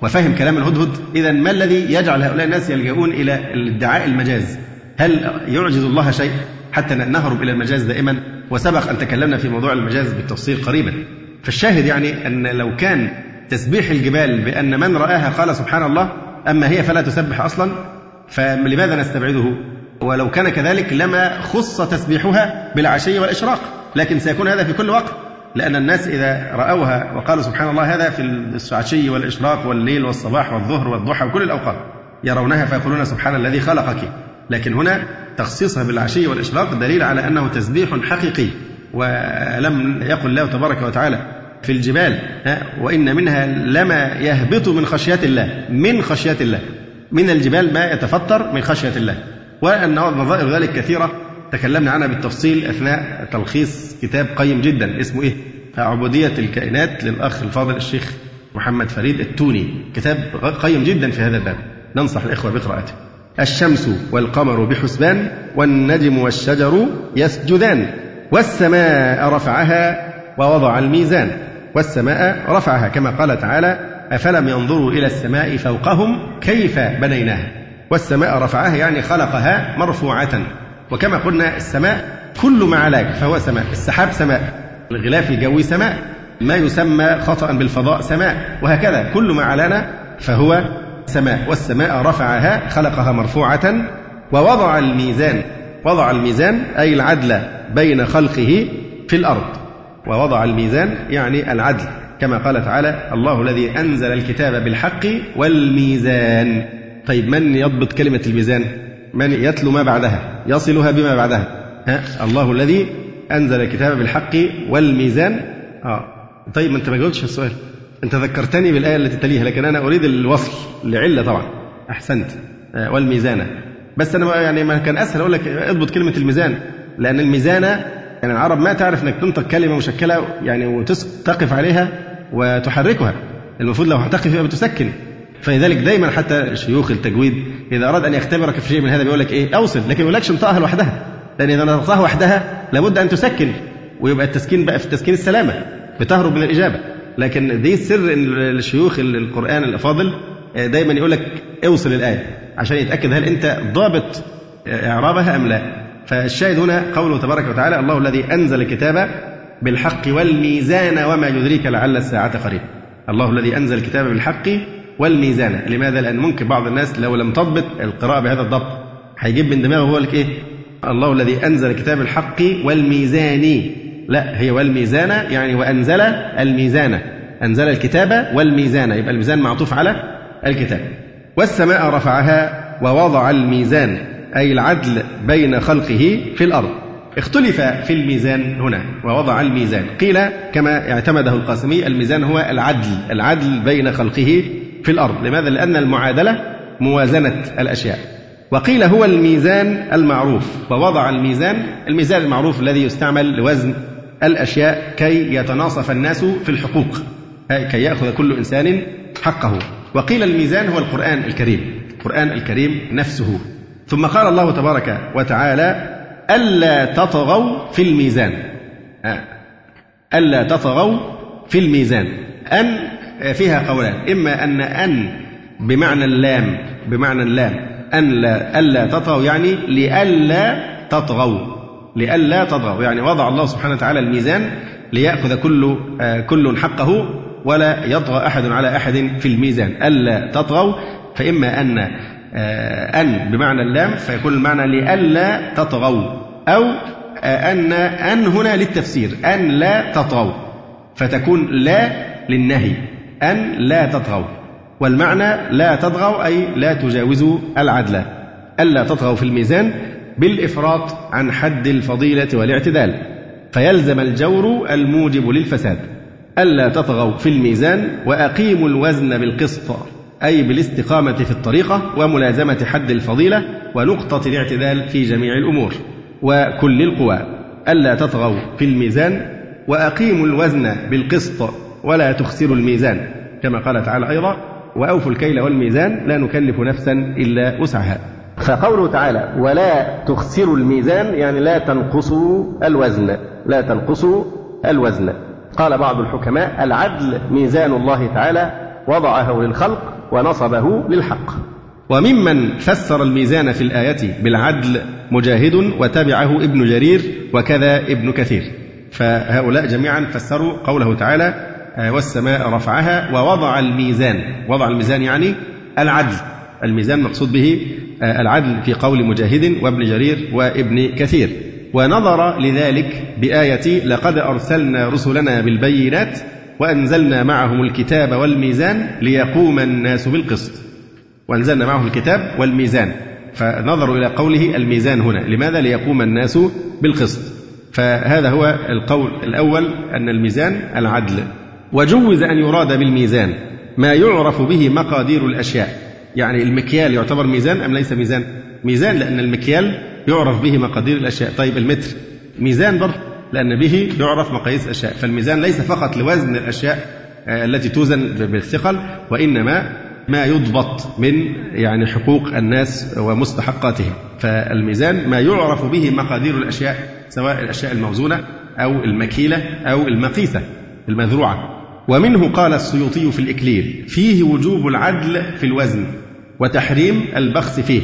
وفهم كلام الهدهد إذا ما الذي يجعل هؤلاء الناس يلجؤون إلى ادعاء المجاز؟ هل يعجز الله شيء حتى نهرب إلى المجاز دائما؟ وسبق أن تكلمنا في موضوع المجاز بالتفصيل قريبا. فالشاهد يعني أن لو كان تسبيح الجبال بأن من رآها قال سبحان الله أما هي فلا تسبح أصلا فلماذا نستبعده؟ ولو كان كذلك لما خص تسبيحها بالعشي والإشراق لكن سيكون هذا في كل وقت. لأن الناس إذا رأوها وقالوا سبحان الله هذا في العشي والإشراق والليل والصباح والظهر والضحى وكل الأوقات يرونها فيقولون سبحان الذي خلقك. لكن هنا تخصيصها بالعشي والإشراق دليل على أنه تسبيح حقيقي ولم يقل الله تبارك وتعالى في الجبال وإن منها لما يهبط من خشية الله من خشية الله من الجبال ما يتفطر من خشية الله. وأن نظائر ذلك كثيرة تكلمنا عنها بالتفصيل أثناء تلخيص كتاب قيم جدا اسمه إيه؟ عبودية الكائنات للأخ الفاضل الشيخ محمد فريد التوني. كتاب قيم جدا في هذا الباب. ننصح الإخوة بقراءته. الشمس والقمر بحسبان والنجم والشجر يسجدان والسماء رفعها ووضع الميزان. والسماء رفعها كما قال تعالى أفلم ينظروا إلى السماء فوقهم كيف بنيناها؟ والسماء رفعها يعني خلقها مرفوعة. وكما قلنا السماء كل ما علاك فهو سماء. السحاب سماء الغلاف الجوي سماء ما يسمى خطأ بالفضاء سماء وهكذا كل ما علانا فهو سماء. والسماء رفعها خلقها مرفوعة ووضع الميزان وضع الميزان أي العدل بين خلقه في الأرض. ووضع الميزان يعني العدل كما قال تعالى الله الذي أنزل الكتاب بالحق والميزان. طيب من يضبط كلمة الميزان؟ من يتلو ما بعدها؟ يصلها بما بعدها. ها؟ الله الذي أنزل الكتاب بالحق والميزان. آه. طيب ما أنت ما جاوبتش السؤال. أنت ذكرتني بالآية التي تليها لكن أنا أريد الوصل لعلة طبعا. أحسنت. آه والميزان. بس أنا يعني ما كان أسهل أقول لك اضبط كلمة الميزان. لأن الميزان يعني العرب ما تعرف إنك تنطق كلمة مشكلة يعني وتقف عليها وتحركها. المفروض لو هتقف يبقى بتسكن. فلذلك دايما حتى شيوخ التجويد إذا أراد أن يختبرك في شيء من هذا بيقول لك إيه اوصل لكن ما يقولكش انطقها لوحدها. لأن إذا نطقتها وحدها لابد أن تسكن ويبقى التسكين بقى في التسكين السلامة بتهرب من الإجابة. لكن دي سر الشيوخ القرآن الأفاضل آه، دايما يقول لك أوصل الآية عشان يتأكد هل أنت ضابط إعرابها أم لا. فالشاهد هنا قوله تبارك وتعالى الله الذي أنزل الكتاب بالحق والميزان وما يدريك لعل الساعة قريب. الله الذي أنزل الكتاب بالحق والميزان. لماذا؟ لأن ممكن بعض الناس لو لم تضبط القراءة بهذا الضبط هيجيب من دماغه هو لك إيه الله الذي أنزل كتاب الحق والميزان. لا هي والميزان يعني وأنزل الميزان. أنزل الكتاب والميزان. يبقى الميزان معطوف على الكتاب. والسماء رفعها ووضع الميزان أي العدل بين خلقه في الأرض. اختلف في الميزان هنا ووضع الميزان. قيل كما اعتمده القاسمي الميزان هو العدل العدل بين خلقه في الأرض. لماذا؟ لأن المعادلة موازنة الأشياء. وقيل هو الميزان المعروف. ووضع الميزان الميزان المعروف الذي يستعمل لوزن الأشياء كي يتناصف الناس في الحقوق. كي يأخذ كل إنسان حقه. وقيل الميزان هو القرآن الكريم. القرآن الكريم نفسه. ثم قال الله تبارك وتعالى ألا تطغوا في الميزان. ألا تطغوا في الميزان. أن فيها قولان. إما أن أن بمعنى اللام بمعنى اللام. أن لا ألا تطغوا يعني لئلا تطغوا. لئلا تطغوا. يعني وضع الله سبحانه وتعالى الميزان ليأخذ كل كل حقه ولا يطغى أحد على أحد في الميزان. ألا تطغوا فإما أن آه، أن بمعنى اللام فيكون المعنى لئلا تطغوا. أو آه، أن أن هنا للتفسير. أن لا تطغوا. فتكون لا للنهي. أن لا تطغوا والمعنى لا تطغوا أي لا تجاوزوا العدل ألا تطغوا في الميزان بالإفراط عن حد الفضيلة والاعتدال فيلزم الجور الموجب للفساد ألا تطغوا في الميزان وأقيموا الوزن بالقسط أي بالاستقامة في الطريقة وملازمة حد الفضيلة ونقطة الاعتدال في جميع الأمور وكل القوى ألا تطغوا في الميزان وأقيموا الوزن بالقسط. ولا تخسروا الميزان كما قال تعالى أيضا وأوفوا الكيل والميزان لا نكلف نفسا إلا وسعها. فقوله تعالى ولا تخسروا الميزان يعني لا تنقصوا الوزن لا تنقصوا الوزن. قال بعض الحكماء العدل ميزان الله تعالى وضعه للخلق ونصبه للحق. وممن فسر الميزان في الآية بالعدل مجاهد وتبعه ابن جرير وكذا ابن كثير. فهؤلاء جميعا فسروا قوله تعالى والسماء رفعها ووضع الميزان. وضع الميزان يعني العدل. الميزان مقصود به آه، العدل في قول مجاهد وابن جرير وابن كثير. ونظر لذلك بآية لقد أرسلنا رسلنا بالبينات وأنزلنا معهم الكتاب والميزان ليقوم الناس بالقسط. وأنزلنا معهم الكتاب والميزان. فنظروا إلى قوله الميزان هنا. لماذا ليقوم الناس بالقسط؟ فهذا هو القول الأول أن الميزان العدل. وجوز أن يراد بالميزان ما يعرف به مقادير الأشياء. يعني المكيال يعتبر ميزان أم ليس ميزان؟ ميزان لأن المكيال يعرف به مقادير الأشياء. طيب المتر ميزان برضه لأن به يعرف مقاييس الأشياء. فالميزان ليس فقط لوزن الأشياء آه، التي توزن بالثقل وإنما ما يضبط من يعني حقوق الناس ومستحقاتهم. فالميزان ما يعرف به مقادير الأشياء سواء الأشياء الموزونة أو المكيلة أو المقيسة المذروعة. ومنه قال السيوطي في الإكليل فيه وجوب العدل في الوزن وتحريم البخس فيه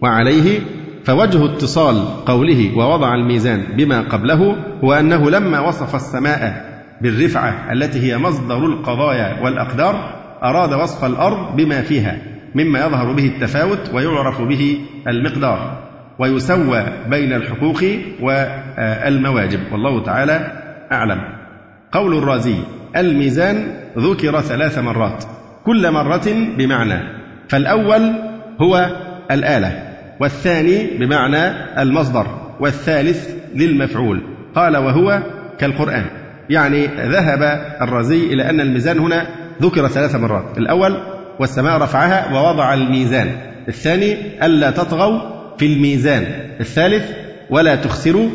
وعليه فوجه اتصال قوله ووضع الميزان بما قبله هو أنه لما وصف السماء بالرفعة التي هي مصدر القضايا والأقدار أراد وصف الأرض بما فيها مما يظهر به التفاوت ويعرف به المقدار ويسوى بين الحقوق والمواجب والله تعالى أعلم. قول الرازي الميزان ذكر ثلاث مرات كل مرة بمعنى فالأول هو الآلة والثاني بمعنى المصدر والثالث للمفعول قال وهو كالقرآن يعني ذهب الرازي إلى أن الميزان هنا ذكر ثلاث مرات الأول والسماء رفعها ووضع الميزان الثاني ألا تطغوا في الميزان الثالث ولا تخسروا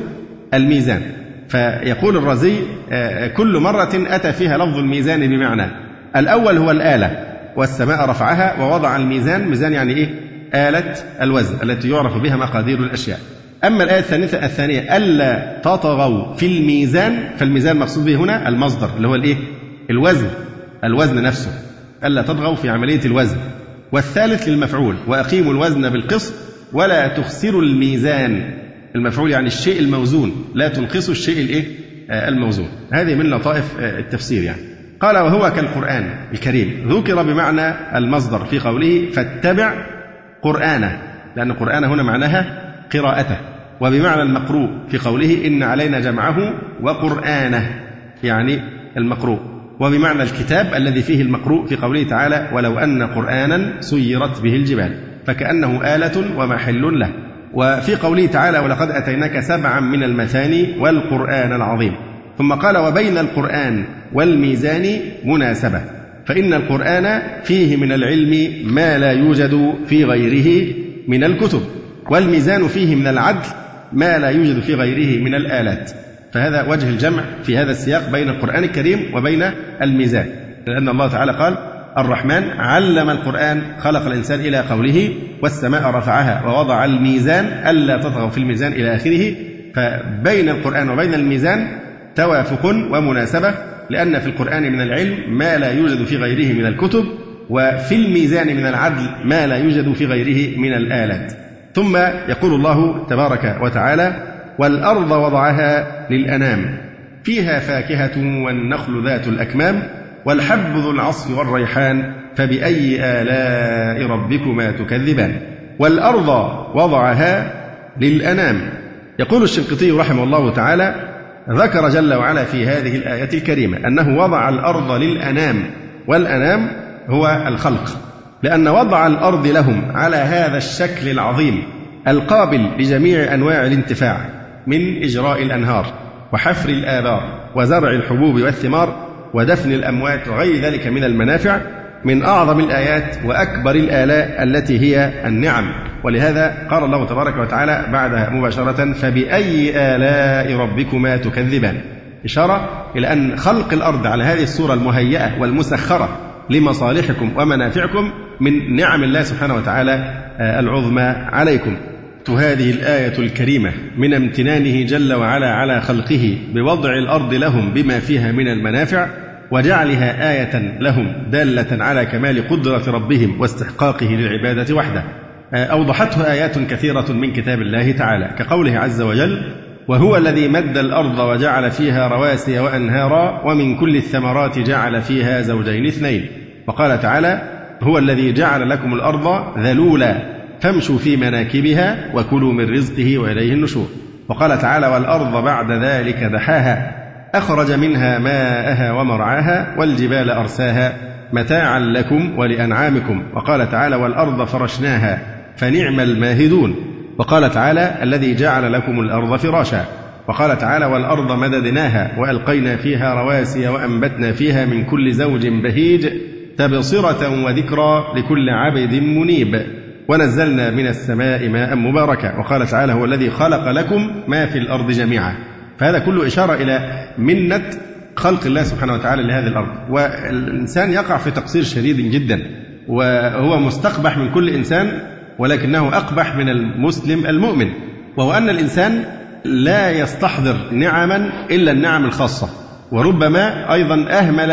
الميزان. فيقول الرازي آه، كل مرة أتى فيها لفظ الميزان بمعنى. الأول هو الآلة والسماء رفعها ووضع الميزان. ميزان يعني إيه؟ آلة الوزن التي يعرف بها مقادير الأشياء. أما الآية الثانية الثانية ألا تطغوا في الميزان فالميزان مقصود به هنا المصدر اللي هو الإيه؟ الوزن الوزن نفسه. ألا تطغوا في عملية الوزن. والثالث للمفعول وأقيموا الوزن بالقسط ولا تخسروا الميزان. المفعول يعني الشيء الموزون لا تنقصوا الشيء الإيه؟ آه، الموزون. هذه من لطائف آه، التفسير يعني. قال وهو كالقرآن الكريم. ذكر بمعنى المصدر في قوله فاتبع قرآنه لأن قرآن هنا معناها قراءته. وبمعنى المقروء في قوله إن علينا جمعه وقرآنه يعني المقروء. وبمعنى الكتاب الذي فيه المقروء في قوله تعالى ولو أن قرآنا سيرت به الجبال فكأنه آلة ومحل له. وفي قوله تعالى ولقد أتيناك سبعا من المثاني والقرآن العظيم ثم قال وبين القرآن والميزان مناسبة فإن القرآن فيه من العلم ما لا يوجد في غيره من الكتب والميزان فيه من العدل ما لا يوجد في غيره من الآلات. فهذا وجه الجمع في هذا السياق بين القرآن الكريم وبين الميزان لأن الله تعالى قال الرحمن علم القرآن خلق الإنسان إلى قوله والسماء رفعها ووضع الميزان ألا تطغوا في الميزان إلى آخره. فبين القرآن وبين الميزان توافق ومناسبة لأن في القرآن من العلم ما لا يوجد في غيره من الكتب وفي الميزان من العدل ما لا يوجد في غيره من الآلات. ثم يقول الله تبارك وتعالى والأرض وضعها للأنام فيها فاكهة والنخل ذات الأكمام والحب ذو العصف والريحان فبأي آلاء ربكما تكذبان. والأرض وضعها للأنام. يقول الشنقيطي رحمه الله تعالى ذكر جل وعلا في هذه الآية الكريمة أنه وضع الأرض للأنام والأنام هو الخلق لأن وضع الأرض لهم على هذا الشكل العظيم القابل لجميع أنواع الانتفاع من إجراء الأنهار وحفر الآبار وزرع الحبوب والثمار ودفن الأموات وغير ذلك من المنافع من أعظم الآيات وأكبر الآلاء التي هي النعم. ولهذا قال الله تبارك وتعالى بعدها مباشرة فبأي آلاء ربكما تكذبان؟ إشارة إلى أن خلق الأرض على هذه الصورة المهيئة والمسخرة لمصالحكم ومنافعكم من نعم الله سبحانه وتعالى آه، العظمى عليكم. هذه الآية الكريمة من امتنانه جل وعلا على خلقه بوضع الأرض لهم بما فيها من المنافع وجعلها آية لهم دالة على كمال قدرة ربهم واستحقاقه للعبادة وحده. آه، أوضحته آيات كثيرة من كتاب الله تعالى كقوله عز وجل وهو الذي مد الأرض وجعل فيها رواسي وأنهارا ومن كل الثمرات جعل فيها زوجين اثنين وقال تعالى هو الذي جعل لكم الأرض ذلولا فامشوا في مناكبها وكلوا من رزقه وإليه النشور. وقال تعالى والأرض بعد ذلك دحاها أخرج منها ماءها ومرعاها والجبال أرساها متاعا لكم ولأنعامكم. وقال تعالى والأرض فرشناها فنعم الماهدون. وقال تعالى الذي جعل لكم الأرض فراشا. وقال تعالى والأرض مددناها وألقينا فيها رواسي وأنبتنا فيها من كل زوج بهيج تبصرة وذكرى لكل عبد منيب. ونزلنا من السماء ماء مباركا. وقال تعالى هو الذي خلق لكم ما في الأرض جميعا. فهذا كله إشارة إلى منة خلق الله سبحانه وتعالى لهذه الأرض. والإنسان يقع في تقصير شديد جدا وهو مستقبح من كل إنسان ولكنه أقبح من المسلم المؤمن. وهو أن الإنسان لا يستحضر نعما إلا النعم الخاصة. وربما أيضا أهمل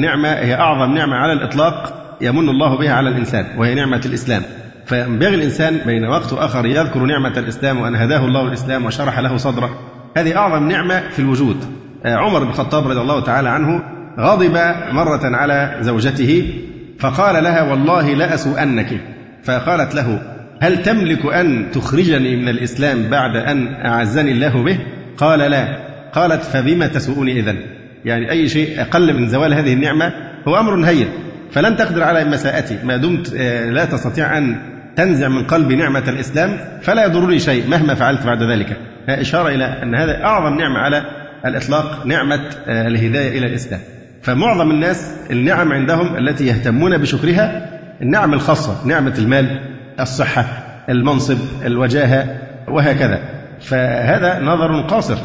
نعمة هي أعظم نعمة على الإطلاق يمن الله بها على الإنسان وهي نعمة الإسلام. فينبغي الإنسان بين وقت وآخر يذكر نعمة الإسلام وأن هداه الله الإسلام وشرح له صدره. هذه أعظم نعمة في الوجود. عمر بن الخطاب رضي الله تعالى عنه غضب مرة على زوجته فقال لها والله لأسوءنك فقالت له هل تملك أن تخرجني من الإسلام بعد أن أعزني الله به؟ قال لا. قالت فبما تسوءني إذن؟ يعني أي شيء أقل من زوال هذه النعمة هو أمر هين. فلن تقدر على مساءتي. ما دمت آه، لا تستطيع أن تنزع من قلبي نعمة الإسلام فلا يضرني شيء مهما فعلت بعد ذلك. إشارة إلى أن هذا أعظم نعمة على الإطلاق نعمة آه، الهداية إلى الإسلام. فمعظم الناس النعم عندهم التي يهتمون بشكرها النعم الخاصة نعمة المال الصحة المنصب الوجاهة وهكذا. فهذا نظر قاصر.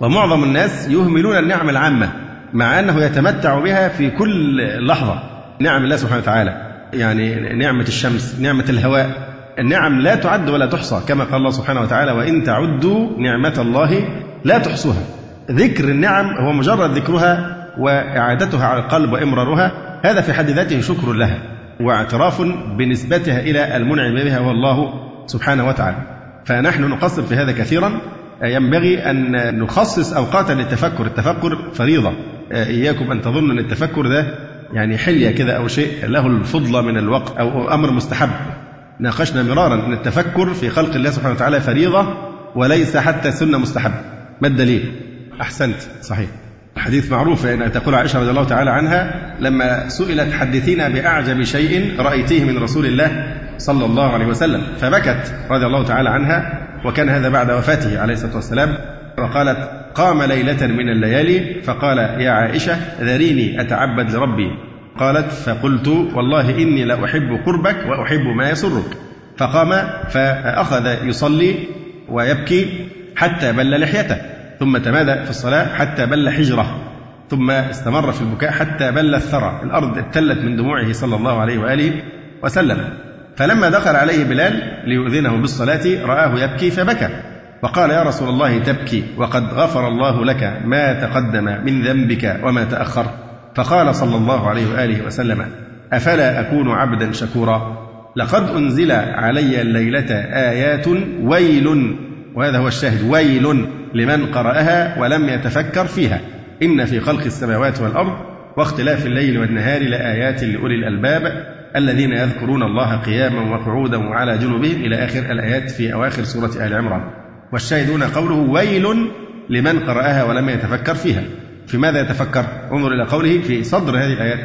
ومعظم الناس يهملون النعم العامة مع أنه يتمتع بها في كل لحظة. نعم الله سبحانه وتعالى. يعني نعمة الشمس نعمة الهواء. النعم لا تعد ولا تحصى كما قال الله سبحانه وتعالى وإن تعدوا نعمة الله لا تحصوها. ذكر النعم هو مجرد ذكرها وإعادتها على القلب وإمرارها. هذا في حد ذاته شكر لها واعتراف بنسبتها إلى المنعم بها هو الله سبحانه وتعالى. فنحن نقصر في هذا كثيرا. ينبغي أن نخصص أوقاتا للتفكر. التفكر فريضة. إياكم أن تظنوا أن التفكر ده يعني حلية كده أو شيء له الفضلة من الوقت أو أمر مستحب. ناقشنا مرارا أن التفكر في خلق الله سبحانه وتعالى فريضة وليس حتى سنة مستحب. ما الدليل؟ أحسنت. صحيح. حديث معروف أن تقول عائشة رضي الله تعالى عنها لما سئلت حدثينا بأعجب شيء رأيتيه من رسول الله صلى الله عليه وسلم. فبكت رضي الله تعالى عنها وكان هذا بعد وفاته عليه الصلاة والسلام وقالت قام ليلة من الليالي فقال يا عائشة ذريني أتعبد لربي؟ قالت فقلت والله إني لأحب قربك وأحب ما يسرك. فقام فأخذ يصلي ويبكي حتى بل لحيته ثم تمادى في الصلاة حتى بل حجرة ثم استمر في البكاء حتى بل الثرى. الأرض ابتلت من دموعه صلى الله عليه وآله وسلم. فلما دخل عليه بلال ليؤذنه بالصلاة رآه يبكي فبكى. وقال يا رسول الله تبكي وقد غفر الله لك ما تقدم من ذنبك وما تأخر. فقال صلى الله عليه وآله وسلم أفلا أكون عبدا شكورا؟ لقد أنزل علي الليلة آيات ويل وهذا هو الشاهد ويل لمن قرأها ولم يتفكر فيها. إن في خلق السماوات والأرض واختلاف الليل والنهار لآيات لأولي الألباب الذين يذكرون الله قياما وقعودا وعلى جنوبهم إلى آخر الآيات في أواخر سورة آل عمران. والشاهدون قوله ويل لمن قرأها ولم يتفكر فيها. في ماذا يتفكر؟ انظر إلى قوله في صدر هذه الآيات.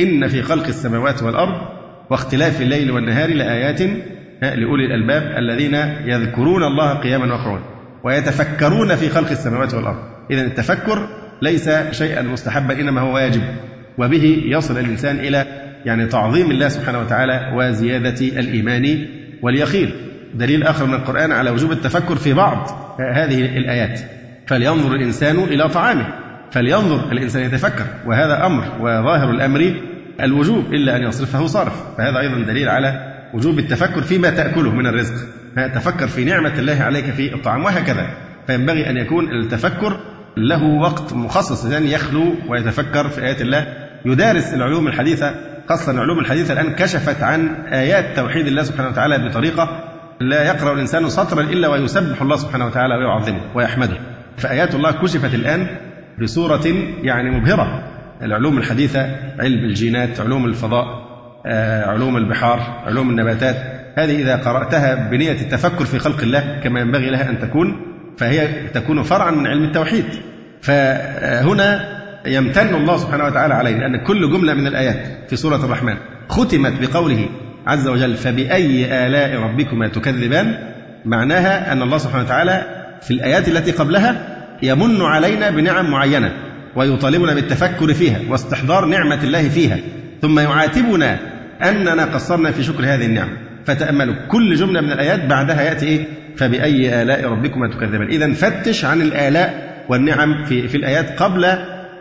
إن في خلق السماوات والأرض واختلاف الليل والنهار لآيات لأولي الألباب الذين يذكرون الله قياما وقعودا. ويتفكرون في خلق السماوات والأرض. إذا التفكر ليس شيئا مستحبا إنما هو واجب. وبه يصل الإنسان إلى يعني تعظيم الله سبحانه وتعالى وزيادة الإيمان واليقين. دليل آخر من القرآن على وجوب التفكر في بعض هذه الآيات. فلينظر الإنسان إلى طعامه. فلينظر الإنسان يتفكر. وهذا أمر وظاهر الأمر الوجوب إلا أن يصرفه صارف. فهذا أيضا دليل على وجوب التفكر فيما تأكله من الرزق. تفكر في نعمة الله عليك في الطعام وهكذا. فينبغي أن يكون التفكر له وقت مخصص لأن يخلو ويتفكر في آيات الله. يدارس العلوم الحديثة خاصة العلوم الحديثة الآن كشفت عن آيات توحيد الله سبحانه وتعالى بطريقة لا يقرأ الإنسان سطرا إلا ويسبح الله سبحانه وتعالى ويعظمه ويحمده. فآيات الله كشفت الآن بصورة يعني مبهرة. العلوم الحديثة علم الجينات علوم الفضاء آه، علوم البحار علوم النباتات. هذه إذا قرأتها بنية التفكر في خلق الله كما ينبغي لها أن تكون فهي تكون فرعا من علم التوحيد. فهنا يمتن الله سبحانه وتعالى عليه لأن كل جملة من الآيات في سورة الرحمن ختمت بقوله عز وجل فبأي آلاء ربكما تكذبان؟ معناها أن الله سبحانه وتعالى في الآيات التي قبلها يمن علينا بنعم معينة ويطالبنا بالتفكر فيها واستحضار نعمة الله فيها ثم يعاتبنا أننا قصرنا في شكر هذه النعمة فتأملوا كل جملة من الآيات بعدها يأتي إيه؟ فبأي آلاء ربكما تكذبان. إذا فتش عن الآلاء والنعم في, في الآيات قبل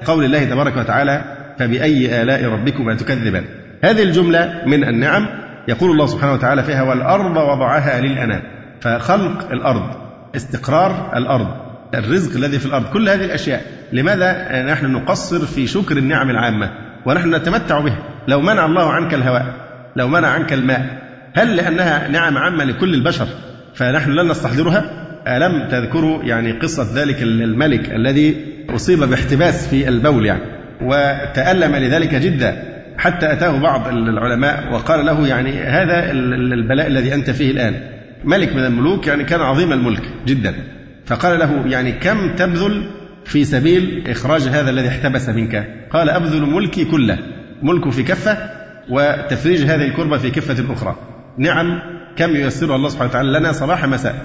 قول الله تبارك وتعالى فبأي آلاء ربكما تكذبان. هذه الجملة من النعم يقول الله سبحانه وتعالى فيها والأرض وضعها للأنام. فخلق الأرض استقرار الأرض الرزق الذي في الأرض كل هذه الأشياء. لماذا نحن نقصر في شكر النعم العامة؟ ونحن نتمتع بها. لو منع الله عنك الهواء لو منع عنك الماء هل لأنها نعم عامة لكل البشر؟ فنحن لن نستحضرها. ألم تذكروا يعني قصة ذلك الملك الذي أصيب باحتباس في البول يعني وتألم لذلك جدا. حتى أتاه بعض العلماء وقال له يعني هذا البلاء الذي أنت فيه الآن. ملك من الملوك يعني كان عظيم الملك جدا. فقال له يعني كم تبذل في سبيل إخراج هذا الذي احتبس منك؟ قال أبذل ملكي كله. ملك في كفة وتفريج هذه الكربة في كفة أخرى. نعم كم ييسرها الله سبحانه وتعالى لنا صباح مساء.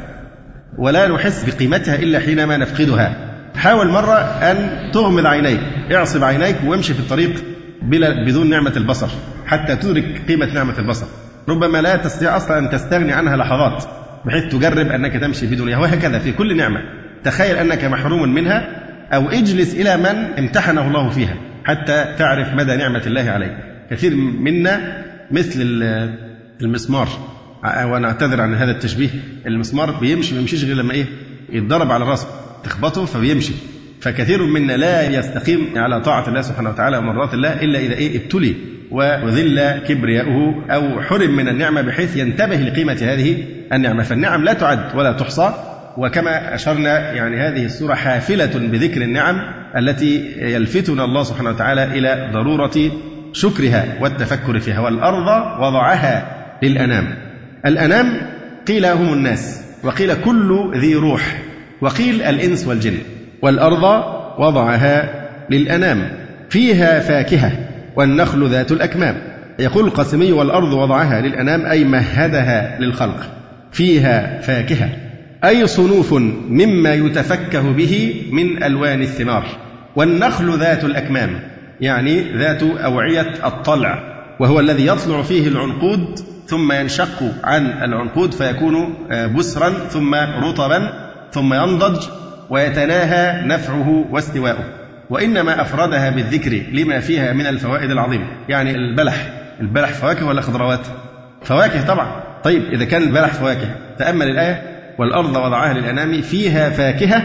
ولا نحس بقيمتها إلا حينما نفقدها. حاول مرة أن تغمض عينيك اعصب عينيك وامشي في الطريق بلا بدون نعمة البصر حتى تدرك قيمة نعمة البصر. ربما لا تستطيع أصلا أن تستغني عنها لحظات بحيث تجرب أنك تمشي في وهكذا في كل نعمة. تخيل أنك محروم منها أو اجلس إلى من امتحنه الله فيها حتى تعرف مدى نعمة الله عليك. كثير منا مثل المسمار. وأنا أعتذر عن هذا التشبيه. المسمار بيمشي ما يمشيش غير لما إيه؟ يتضرب على راسه تخبطه فبيمشي. فكثير منا لا يستقيم على طاعة الله سبحانه وتعالى ومرات الله إلا إذا إيه ابتلي وذل كبرياؤه أو حرم من النعمة بحيث ينتبه لقيمة هذه النعمة. فالنعم لا تعد ولا تحصى وكما أشرنا يعني هذه السورة حافلة بذكر النعم التي يلفتنا الله سبحانه وتعالى إلى ضرورة شكرها والتفكر فيها والأرض وضعها للأنام. الأنام قيل هم الناس وقيل كل ذي روح وقيل الإنس والجن. والأرض وضعها للأنام فيها فاكهة والنخل ذات الأكمام. يقول القاسمي والأرض وضعها للأنام أي مهدها للخلق. فيها فاكهة أي صنوف مما يتفكه به من ألوان الثمار. والنخل ذات الأكمام يعني ذات أوعية الطلع وهو الذي يطلع فيه العنقود ثم ينشق عن العنقود فيكون بسرا ثم رطبا ثم ينضج ويتناهى نفعه واستواؤه. وإنما أفردها بالذكر لما فيها من الفوائد العظيمة. يعني البلح. البلح فواكه ولا خضروات؟ فواكه طبعا. طيب إذا كان البلح فواكه تأمل الآية والأرض وضعها للأنام فيها فاكهة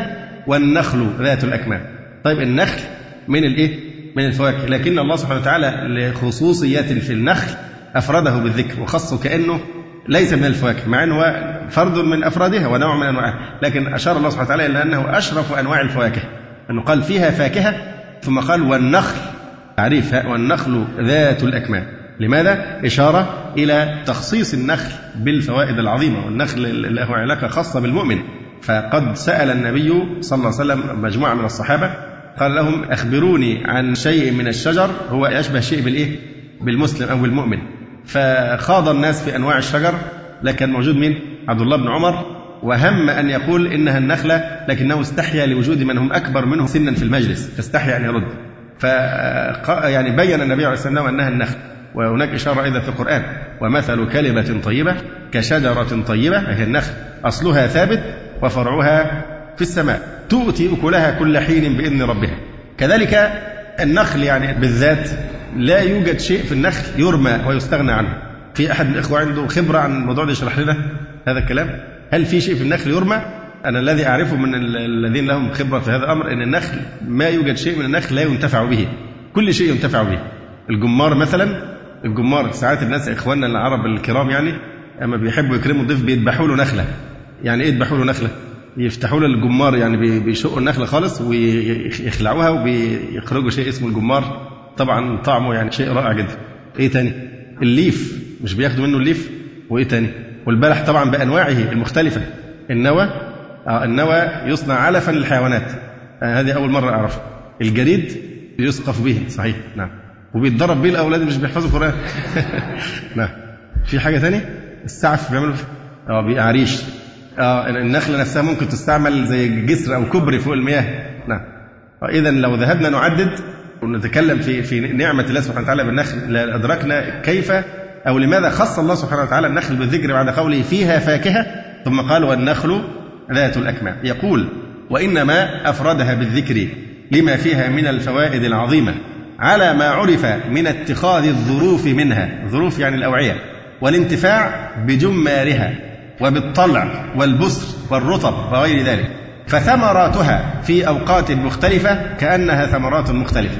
والنخل ذات الأكمام. طيب النخل من الإيه؟ من الفواكه. لكن الله سبحانه وتعالى لخصوصيات في النخل أفرده بالذكر وخصه كأنه ليس من الفواكه مع أنه فرد من أفرادها ونوع من أنواعها لكن أشار الله سبحانه وتعالى إلى أنه أشرف أنواع الفواكه أنه قال فيها فاكهة ثم قال والنخل تعريف والنخل ذات الأكمام لماذا؟ إشارة إلى تخصيص النخل بالفوائد العظيمة والنخل له علاقة خاصة بالمؤمن فقد سأل النبي صلى الله عليه وسلم مجموعة من الصحابة قال لهم أخبروني عن شيء من الشجر هو يشبه شيء بالإيه؟ بالمسلم أو بالمؤمن فخاض الناس في أنواع الشجر لكن موجود مين؟ عبد الله بن عمر. وهم أن يقول إنها النخلة لكنه استحيا لوجود من هم أكبر منه سنا في المجلس. فاستحيا أن يرد. ف يعني بين النبي عليه الصلاة والسلام أنها النخل. وهناك إشارة أيضا في القرآن. ومثل كلمة طيبة كشجرة طيبة هي النخل. أصلها ثابت وفرعها في السماء. تؤتي أكلها كل حين بإذن ربها. كذلك النخل يعني بالذات لا يوجد شيء في النخل يرمى ويستغنى عنه. في أحد الإخوة عنده خبرة عن الموضوع ده يشرح لنا هذا الكلام. هل في شيء في النخل يرمى؟ أنا الذي أعرفه من الذين لهم خبرة في هذا الأمر أن النخل ما يوجد شيء من النخل لا ينتفع به. كل شيء ينتفع به. الجمار مثلا الجمار ساعات الناس إخواننا العرب الكرام يعني أما بيحبوا يكرموا الضيف بيذبحوا له نخلة. يعني إيه يذبحوا له نخلة؟ يفتحوا له الجمار يعني بيشقوا النخلة خالص ويخلعوها وبيخرجوا شيء اسمه الجمار. طبعا طعمه يعني شيء رائع جدا. إيه تاني؟ الليف. مش بياخدوا منه الليف؟ وإيه تاني؟ والبلح طبعا بأنواعه المختلفة. النوى آه النوى يصنع علفا للحيوانات. آه هذه أول مرة أعرفها. الجريد يسقف به. صحيح. نعم. وبيتضرب به الأولاد مش بيحفظوا القران نعم. في حاجة ثانية السعف بيعملوا آه بيعريش آه النخلة نفسها ممكن تستعمل زي جسر أو كبر فوق المياه. نعم. اذا لو ذهبنا نعدد ونتكلم في في نعمة الله سبحانه وتعالى بالنخل لادركنا كيف أو لماذا خص الله سبحانه وتعالى النخل بالذكر بعد قوله فيها فاكهة؟ ثم قال والنخل ذات الأكمام. يقول وإنما أفردها بالذكر لما فيها من الفوائد العظيمة على ما عرف من اتخاذ الظروف منها. ظروف يعني الأوعية. والانتفاع بجمارها وبالطلع والبسر والرطب وغير ذلك. فثمراتها في أوقات مختلفة كأنها ثمرات مختلفة.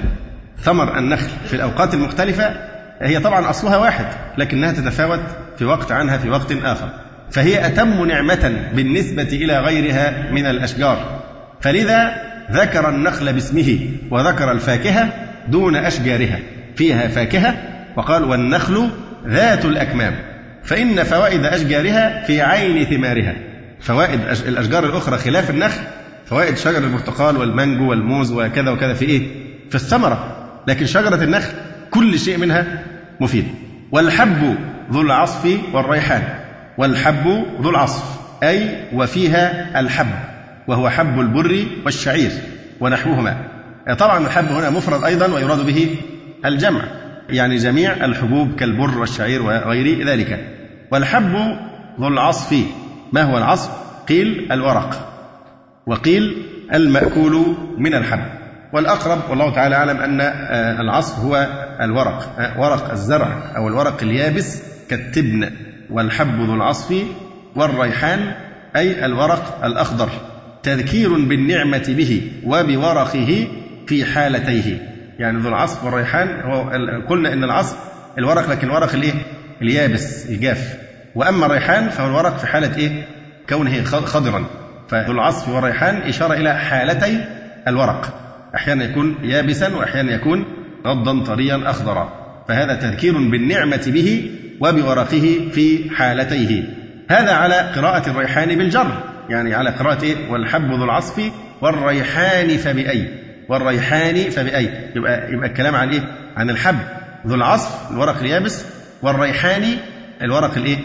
ثمر النخل في الأوقات المختلفة هي طبعا أصلها واحد لكنها تتفاوت في وقت عنها في وقت آخر. فهي أتم نعمة بالنسبة إلى غيرها من الأشجار. فلذا ذكر النخل باسمه وذكر الفاكهة دون أشجارها. فيها فاكهة وقال والنخل ذات الأكمام. فإن فوائد أشجارها في عين ثمارها. فوائد الأشجار الأخرى خلاف النخل. فوائد شجر البرتقال والمانجو والموز وكذا وكذا في إيه؟ في الثمرة. لكن شجرة النخل كل شيء منها مفيد. والحب ذو العصف والريحان. والحب ذو العصف أي وفيها الحب وهو حب البر والشعير ونحوهما. طبعا الحب هنا مفرد أيضا ويراد به الجمع. يعني جميع الحبوب كالبر والشعير وغير ذلك. والحب ذو العصف ما هو العصف قيل الورق وقيل المأكول من الحب. والأقرب والله تعالى أعلم أن آه، العصف هو الورق آه، ورق الزرع أو الورق اليابس كالتبن. والحب ذو العصف والريحان أي الورق الأخضر تذكير بالنعمة به وبورقه في حالتيه. يعني ذو العصف والريحان هو قلنا إن العصف الورق لكن الورق الإيه؟ اليابس الجاف. وأما الريحان فهو الورق في حالة إيه؟ كونه خضرا فذو العصف والريحان إشارة إلى حالتي الورق أحيانا يكون يابسا واحيانا يكون غضا طريا اخضرا فهذا تذكير بالنعمة به وبورقه في حالتيه هذا على قراءة الريحان بالجر يعني على قراءة إيه؟ والحب ذو العصف والريحان فبأي والريحان فبأي يبقى يبقى الكلام عن إيه؟ عن الحب ذو العصف الورق اليابس والريحان الورق الإيه؟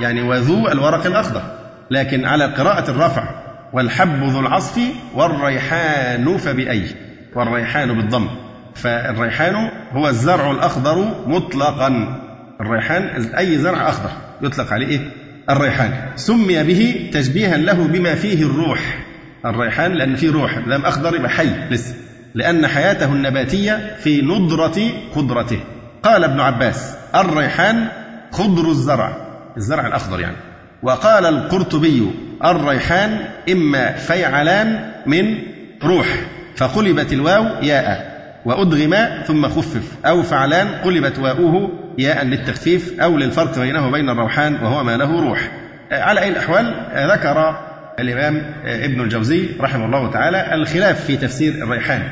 يعني وذو الورق الأخضر. لكن على قراءة الرفع والحب ذو العصف والريحان فبأي؟ والريحان بالضم. فالريحان هو الزرع الأخضر مطلقا. الريحان أي زرع أخضر يطلق عليه إيه؟ الريحان. سمي به تشبيها له بما فيه الروح. الريحان لأن فيه روح. لم أخضر يبقى حي لسه. لأن حياته النباتية في نضرة خضرته قال ابن عباس الريحان خضر الزرع. الزرع الأخضر يعني. وقال القرطبي الريحان إما فيعلان من روح فقلبت الواو ياء وأدغم ثم خفف أو فعلان قلبت واؤه ياء للتخفيف أو للفرق بينه وبين الروحان وهو ما له روح. على أي الأحوال ذكر الإمام ابن الجوزي رحمه الله تعالى الخلاف في تفسير الريحان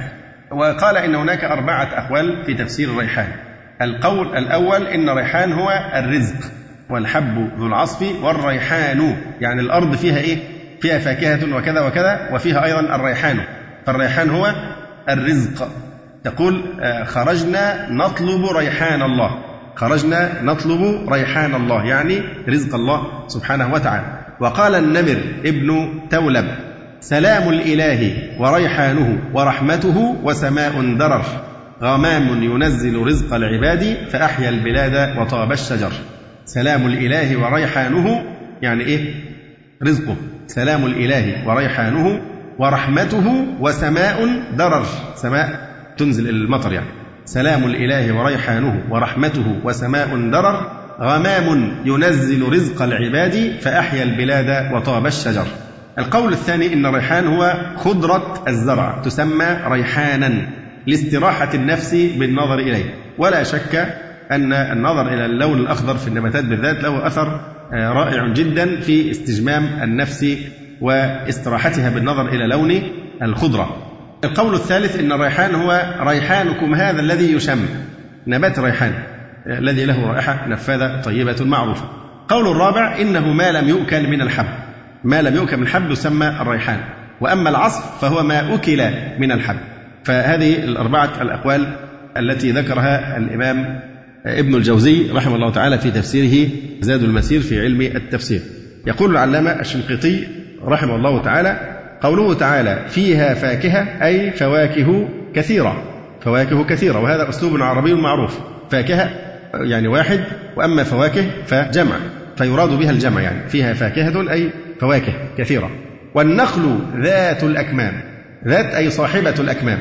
وقال إن هناك أربعة أقوال في تفسير الريحان. القول الأول إن الريحان هو الرزق. والحب ذو العصف والريحان. يعني الأرض فيها إيه؟ فيها فاكهة وكذا وكذا وفيها أيضا الريحان. فالريحان هو الرزق. يقول خرجنا نطلب ريحان الله. خرجنا نطلب ريحان الله يعني رزق الله سبحانه وتعالى. وقال النمر ابن تولب سلام الإله وريحانه ورحمته وسماء درر. غمام ينزل رزق العباد فأحيا البلاد وطاب الشجر. سلام الإله وريحانه يعني إيه؟ رزقه. سلام الإله وريحانه ورحمته وسماء درر سماء تنزل المطر يعني. سلام الإله وريحانه ورحمته وسماء درر غمام ينزل رزق العباد فأحيا البلاد وطاب الشجر. القول الثاني إن الريحان هو خضرة الزرع تسمى ريحانا لاستراحة النفس بالنظر إليه. ولا شك أن النظر إلى اللون الأخضر في النباتات بالذات له أثر آه، رائع جدا في استجمام النفس واستراحتها بالنظر إلى لون الخضرة. القول الثالث أن الريحان هو ريحانكم هذا الذي يشم نبات الريحان الذي له رائحة نفاذة طيبة معروفة. قول الرابع إنه ما لم يؤكل من الحب. ما لم يؤكل من الحب يسمى الريحان. وأما العصف فهو ما أكل من الحب. فهذه الأربعة الأقوال التي ذكرها الإمام ابن الجوزي رحمه الله تعالى في تفسيره زاد المسير في علم التفسير. يقول العلامة الشنقيطي رحمه الله تعالى قوله تعالى فيها فاكهة أي فواكه كثيرة فواكه كثيرة وهذا أسلوب عربي معروف. فاكهة يعني واحد وأما فواكه فجمع فيراد بها الجمع يعني. فيها فاكهة أي فواكه كثيرة. والنخل ذات الأكمام ذات أي صاحبة الأكمام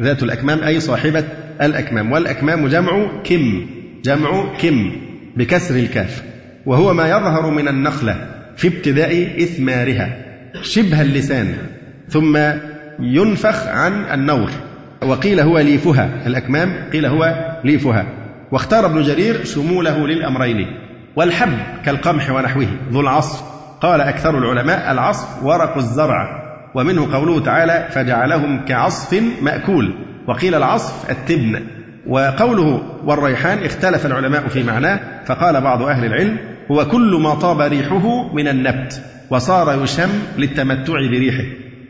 ذات الأكمام أي صاحبة الأكمام. والأكمام جمع كم جمع كم بكسر الكاف وهو ما يظهر من النخلة في ابتداء إثمارها شبه اللسان ثم ينفخ عن النور. وقيل هو ليفها الأكمام قيل هو ليفها. واختار ابن جرير شموله للأمرين والحب كالقمح ونحوه ذو العصف. قال أكثر العلماء العصف ورق الزرع ومنه قوله تعالى فجعلهم كعصف مأكول. وقيل العصف التبن وقوله والريحان اختلف العلماء في معناه فقال بعض أهل العلم هو كل ما طاب ريحه من النبت وصار يشم للتمتع بريحه.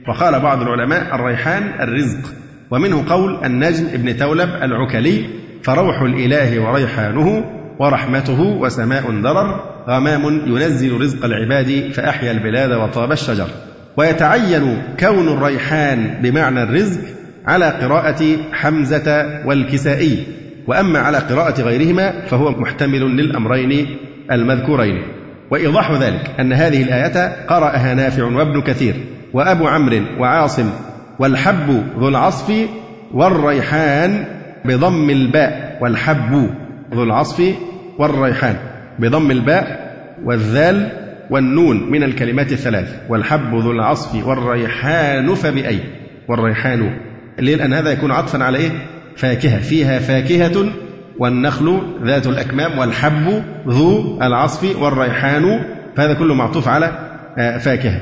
وقال بعض العلماء الريحان الرزق ومنه قول النجم ابن تولب العكلي فروح الإله وريحانه ورحمته وسماء درر غمام ينزل رزق العباد فأحيا البلاد وطاب الشجر. ويتعين كون الريحان بمعنى الرزق على قراءة حمزة والكسائي. وأما على قراءة غيرهما فهو محتمل للأمرين المذكورين. وإيضاح ذلك أن هذه الآية قرأها نافع وابن كثير وأبو عمرو وعاصم والحب ذو العصف والريحان بضم الباء والحب ذو العصف والريحان بضم الباء والذال والنون من الكلمات الثلاث والحب ذو العصف والريحان فبأي؟ والريحان ليه؟ لأن هذا يكون عطفا على إيه؟ فاكهة. فيها فاكهة والنخل ذات الأكمام والحب ذو العصف والريحان فهذا كله معطوف على آه، فاكهة.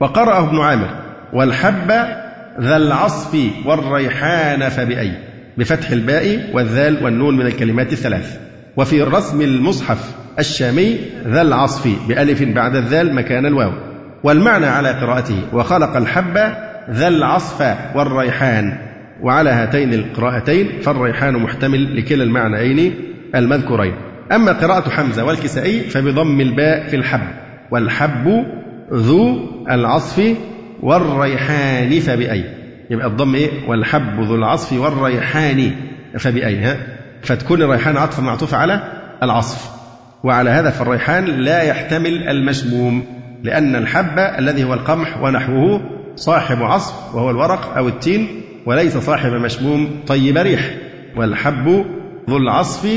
وقرأه ابن عامر والحب ذا العصف والريحان فبأي؟ بفتح الباء والذال والنون من الكلمات الثلاث. وفي رسم المصحف الشامي ذا العصف بألف بعد الذال مكان الواو. والمعنى على قراءته وخلق الحب ذا العصف والريحان. وعلى هاتين القراءتين فالريحان محتمل لكلا المعنيين المذكورين. أما قراءة حمزة والكسائي فبضم الباء في الحب. والحب ذو العصف والريحان فبأي. يبقى الضم إيه؟ والحب ذو العصف والريحان فبأي ها؟ فتكون الريحان عطفا معطوفة على العصف. وعلى هذا فالريحان لا يحتمل المشموم لأن الحب الذي هو القمح ونحوه صاحب عصف وهو الورق أو التين وليس صاحب مشموم طيب ريح والحب ذو العصف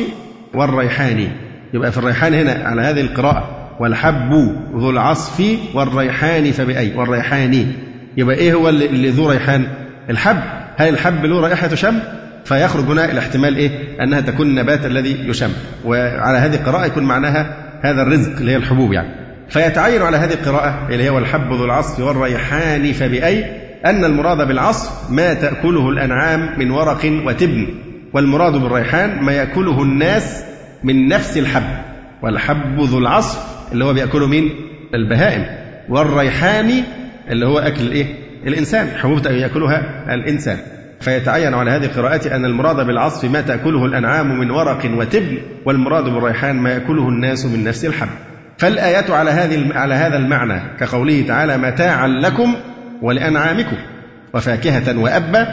والريحان. يبقى في الريحان هنا على هذه القراءة والحب ذو العصف والريحان فبأي؟ والريحان. يبقى إيه هو اللي ذو ريحان؟ الحب. هل الحب له رائحة شم فيخرج هنا الاحتمال إيه؟ أنها تكون النبات الذي يشم. وعلى هذه القراءة يكون معناها هذا الرزق اللي هي الحبوب يعني. فيتعين على هذه القراءة اللي هي والحب ذو العصف والريحان فبأي أن المراد بالعصف ما تأكله الأنعام من ورق وتبن والمراد بالريحان ما يأكله الناس من نفس الحب والحب ذو العصف اللي هو بيأكله مين؟ البهائم والريحان اللي هو أكل الإيه؟ الإنسان حبوب يأكلها الإنسان فيتعين على هذه القراءة أن المراد بالعصف ما تأكله الأنعام من ورق وتبن والمراد بالريحان ما يأكله الناس من نفس الحب فالآيات على هذه على هذا المعنى كقوله تعالى متاعا لكم ولأنعامكم وفاكهة وأبا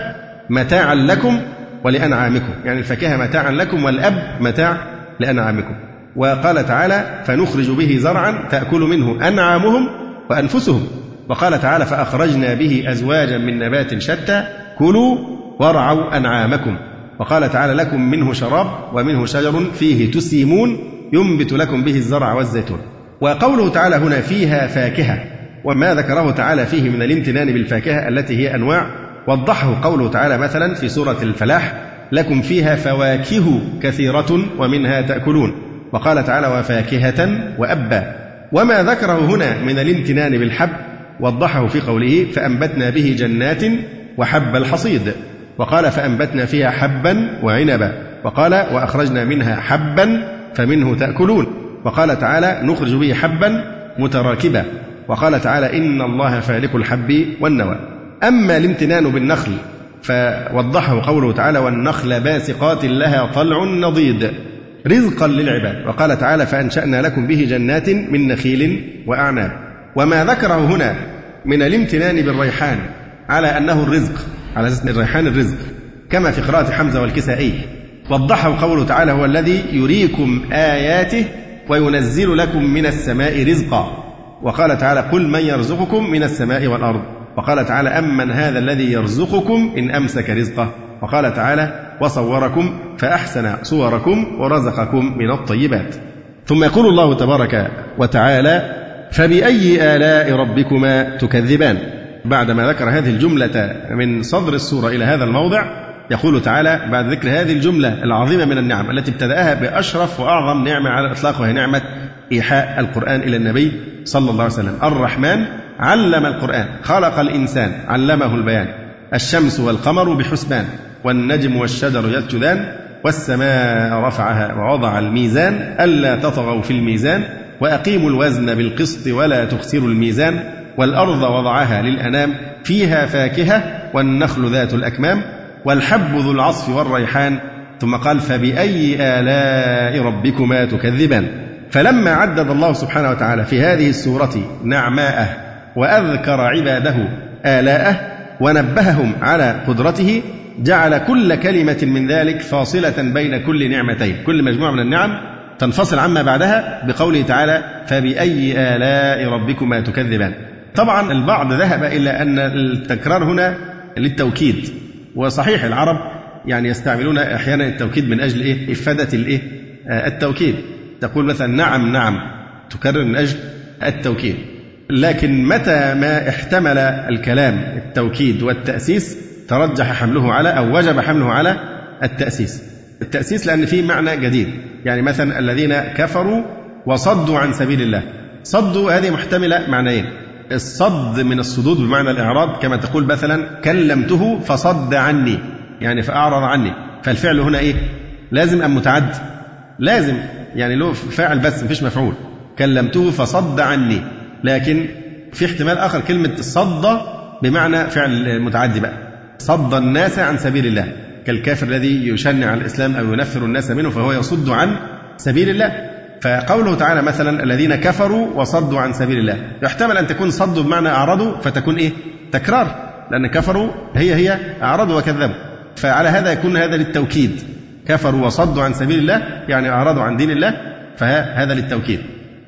متاعا لكم ولأنعامكم. يعني الفاكهة متاعا لكم والأب متاع لأنعامكم. وقال تعالى فنخرج به زرعا تأكل منه أنعامهم وأنفسهم. وقال تعالى فأخرجنا به أزواجا من نبات شتى كلوا وارعوا أنعامكم. وقال تعالى لكم منه شراب ومنه شجر فيه تسيمون ينبت لكم به الزرع والزيتون. وقوله تعالى هنا فيها فاكهة وما ذكره تعالى فيه من الامتنان بالفاكهة التي هي أنواع. وضحه قوله تعالى مثلا في سورة الفلاح لكم فيها فواكه كثيرة ومنها تأكلون وقال تعالى وفاكهة وأبا وما ذكره هنا من الامتنان بالحب وضحه في قوله فأنبتنا به جنات وحب الحصيد وقال فأنبتنا فيها حبا وعنبا وقال وأخرجنا منها حبا فمنه تأكلون وقال تعالى نخرج به حبا متراكبا. وقال تعالى إن الله فالق الحب والنوى. أما الامتنان بالنخل فوضحه قوله تعالى والنخل باسقات لها طلع نضيد رزقا للعباد. وقال تعالى فأنشأنا لكم به جنات من نخيل وأعناب. وما ذكره هنا من الامتنان بالريحان على أنه الرزق على أساس الريحان الرزق كما في قراءة حمزة والكسائي. وضحه قوله تعالى هو الذي يريكم آياته وينزل لكم من السماء رزقا. وقال تعالى قل من يرزقكم من السماء والأرض. وقال تعالى أمن هذا الذي يرزقكم إن أمسك رزقه. وقال تعالى وصوركم فأحسن صوركم ورزقكم من الطيبات. ثم يقول الله تبارك وتعالى فبأي آلاء ربكما تكذبان. بعدما ذكر هذه الجملة من صدر السورة إلى هذا الموضع يقول تعالى بعد ذكر هذه الجملة العظيمة من النعم التي ابتدأها بأشرف وأعظم نعمة على الإطلاق وهي نعمة إيحاء القرآن إلى النبي صلى الله عليه وسلم. الرحمن علم القرآن خلق الإنسان علمه البيان. الشمس والقمر بحسبان والنجم والشجر يسجدان والسماء رفعها ووضع الميزان ألا تطغوا في الميزان وأقيموا الوزن بالقسط ولا تخسروا الميزان والأرض وضعها للأنام فيها فاكهة والنخل ذات الأكمام والحب ذو العصف والريحان. ثم قال فبأي آلاء ربكما تكذبان؟ فلما عدد الله سبحانه وتعالى في هذه السورة نعماءه وأذكر عباده آلاءه ونبههم على قدرته جعل كل كلمة من ذلك فاصلة بين كل نعمتين. كل مجموعة من النعم تنفصل عما بعدها بقوله تعالى فبأي آلاء ربكما تكذبان؟ طبعا البعض ذهب إلى أن التكرار هنا للتوكيد. وصحيح العرب يعني يستعملون أحيانا التوكيد من أجل إيه؟ إفادة الإيه؟ آه، التوكيد. تقول مثلا نعم نعم تكرر من أجل التوكيد. لكن متى ما احتمل الكلام التوكيد والتأسيس ترجح حمله على أو وجب حمله على التأسيس. التأسيس لأن فيه معنى جديد. يعني مثلا الذين كفروا وصدوا عن سبيل الله. صدوا هذه محتملة معنيين. الصد من الصدود بمعنى الإعراض كما تقول مثلا كلمته فصد عني. يعني فأعرض عني. فالفعل هنا إيه؟ لازم أم متعد؟ لازم. يعني له فاعل بس مفيش مفعول. كلمته فصد عني. لكن في احتمال آخر كلمة صد بمعنى فعل متعدي بقى. صد الناس عن سبيل الله. كالكافر الذي يشنع الإسلام أو ينفر الناس منه فهو يصد عن سبيل الله. فقوله تعالى مثلا الذين كفروا وصدوا عن سبيل الله. يحتمل أن تكون صدوا بمعنى أعرضوا فتكون إيه؟ تكرار. لأن كفروا هي هي أعرضوا وكذبوا. فعلى هذا يكون هذا للتوكيد. كفروا وصدوا عن سبيل الله يعني أعرضوا عن دين الله فهذا للتوكيد.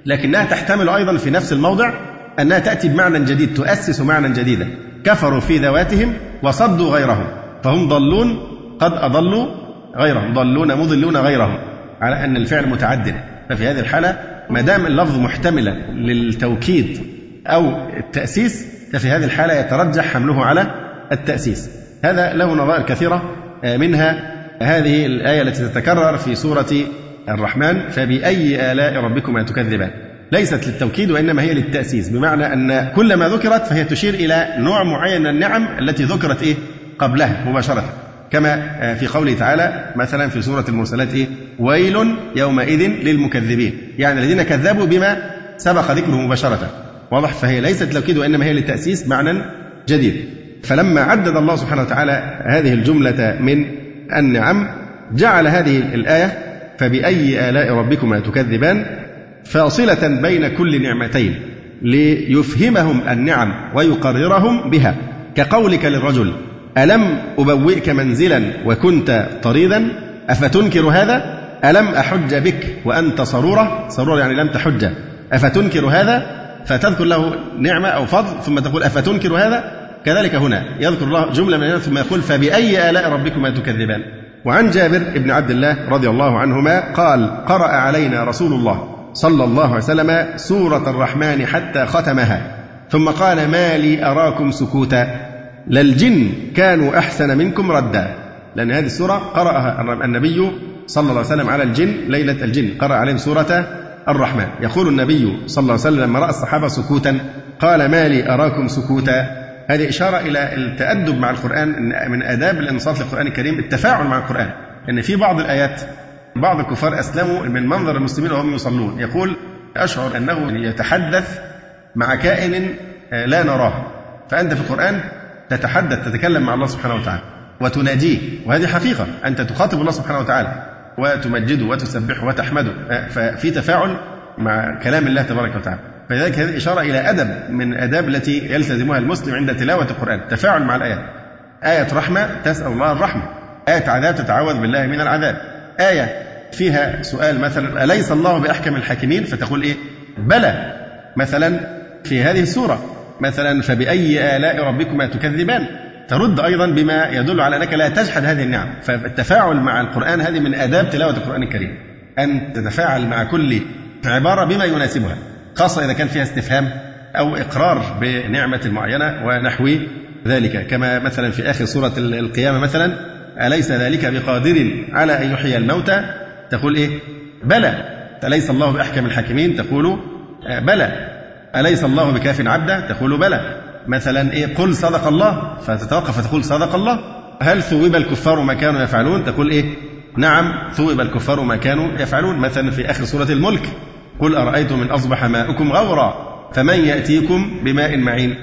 لكنها تحتمل أيضا في نفس الموضع أنها تأتي بمعنى جديد تؤسس معنى جديدا. كفروا في ذواتهم وصدوا غيرهم. فهم ضلون قد أضلوا غيرهم. ضلون مضلون غيرهم. على أن الفعل متعدد. ففي هذه الحالة ما دام اللفظ محتملا للتوكيد أو التأسيس ففي هذه الحالة يترجح حمله على التأسيس. هذا له نظائر كثيرة آه، منها هذه الآية التي تتكرر في سورة الرحمن فبأي آلاء ربكما تكذبان؟ ليست للتوكيد وإنما هي للتأسيس بمعنى أن كل ما ذكرت فهي تشير إلى نوع معين من النعم التي ذكرت إيه؟ قبلها مباشرة. كما آه، في قوله تعالى مثلا في سورة المرسلات إيه؟ ويل يومئذ للمكذبين. يعني الذين كذبوا بما سبق ذكره مباشرة. واضح؟ فهي ليست توكيد وإنما هي للتأسيس معنى جديد. فلما عدد الله سبحانه وتعالى هذه الجملة من النعم جعل هذه الآية فبأي آلاء ربكما تكذبان؟ فاصلة بين كل نعمتين ليفهمهم النعم ويقررهم بها. كقولك للرجل ألم أبوئك منزلا وكنت طريدا؟ أفتنكر هذا؟ ألم أحج بك وأنت صرورة؟ صرورة يعني لم تحج. أفتنكر هذا؟ فتذكر له نعمة أو فضل ثم تقول أفتنكر هذا؟ كذلك هنا يذكر الله جملة من ثم يقول فبأي آلاء ربكما تكذبان؟ وعن جابر بن عبد الله رضي الله عنهما قال قرأ علينا رسول الله صلى الله عليه وسلم سورة الرحمن حتى ختمها ثم قال ما لي أراكم سكوتا للجن كانوا أحسن منكم ردا. لأن هذه السورة قرأها النبي صلى الله عليه وسلم على الجن ليلة الجن. قرأ عليهم سورة الرحمن. يقول النبي صلى الله عليه وسلم لما رأى الصحابة سكوتا قال ما لي أراكم سكوتا. هذه إشارة إلى التأدب مع القرآن من آداب الإنصات للقرآن الكريم التفاعل مع القرآن. أن في بعض الآيات بعض الكفار أسلموا من منظر المسلمين وهم يصلون. يقول أشعر أنه يتحدث مع كائن لا نراه. فأنت في القرآن تتحدث تتكلم مع الله سبحانه وتعالى وتناجيه. وهذه حقيقة أنت تخاطب الله سبحانه وتعالى. وتمجده وتسبحه وتحمده. ففي تفاعل مع كلام الله تبارك وتعالى. فلذلك هذه إشارة إلى أدب من الآداب التي يلتزمها المسلم عند تلاوة القرآن. التفاعل مع الآيات. آية رحمة تسأل الله الرحمة. آية عذاب تتعوذ بالله من العذاب. آية فيها سؤال مثلا أليس الله بأحكم الحاكمين؟ فتقول إيه؟ بلى. مثلا في هذه السورة. مثلا فبأي آلاء ربكما تكذبان؟ ترد أيضا بما يدل على أنك لا تجحد هذه النعم. فالتفاعل مع القرآن هذه من آداب تلاوة القرآن الكريم. أن تتفاعل مع كل عبارة بما يناسبها خاصة إذا كان فيها استفهام أو إقرار بنعمة معينة ونحو ذلك. كما مثلا في آخر سورة القيامة مثلا أليس ذلك بقادر على أن يحيي الموتى؟ تقول إيه؟ بلى. أليس الله بأحكم الحاكمين؟ تقول بلى. أليس الله بكاف عبدا تقول بلى. مثلا إيه؟ قل صدق الله. فتتوقف فتقول صدق الله. هل ثوب الكفار ما كانوا يفعلون؟ تقول إيه؟ نعم ثوب الكفار ما كانوا يفعلون. مثلا في آخر سورة الملك. قل أرأيتم من أصبح ماؤكم غورا؟ فمن يأتيكم بماء معين؟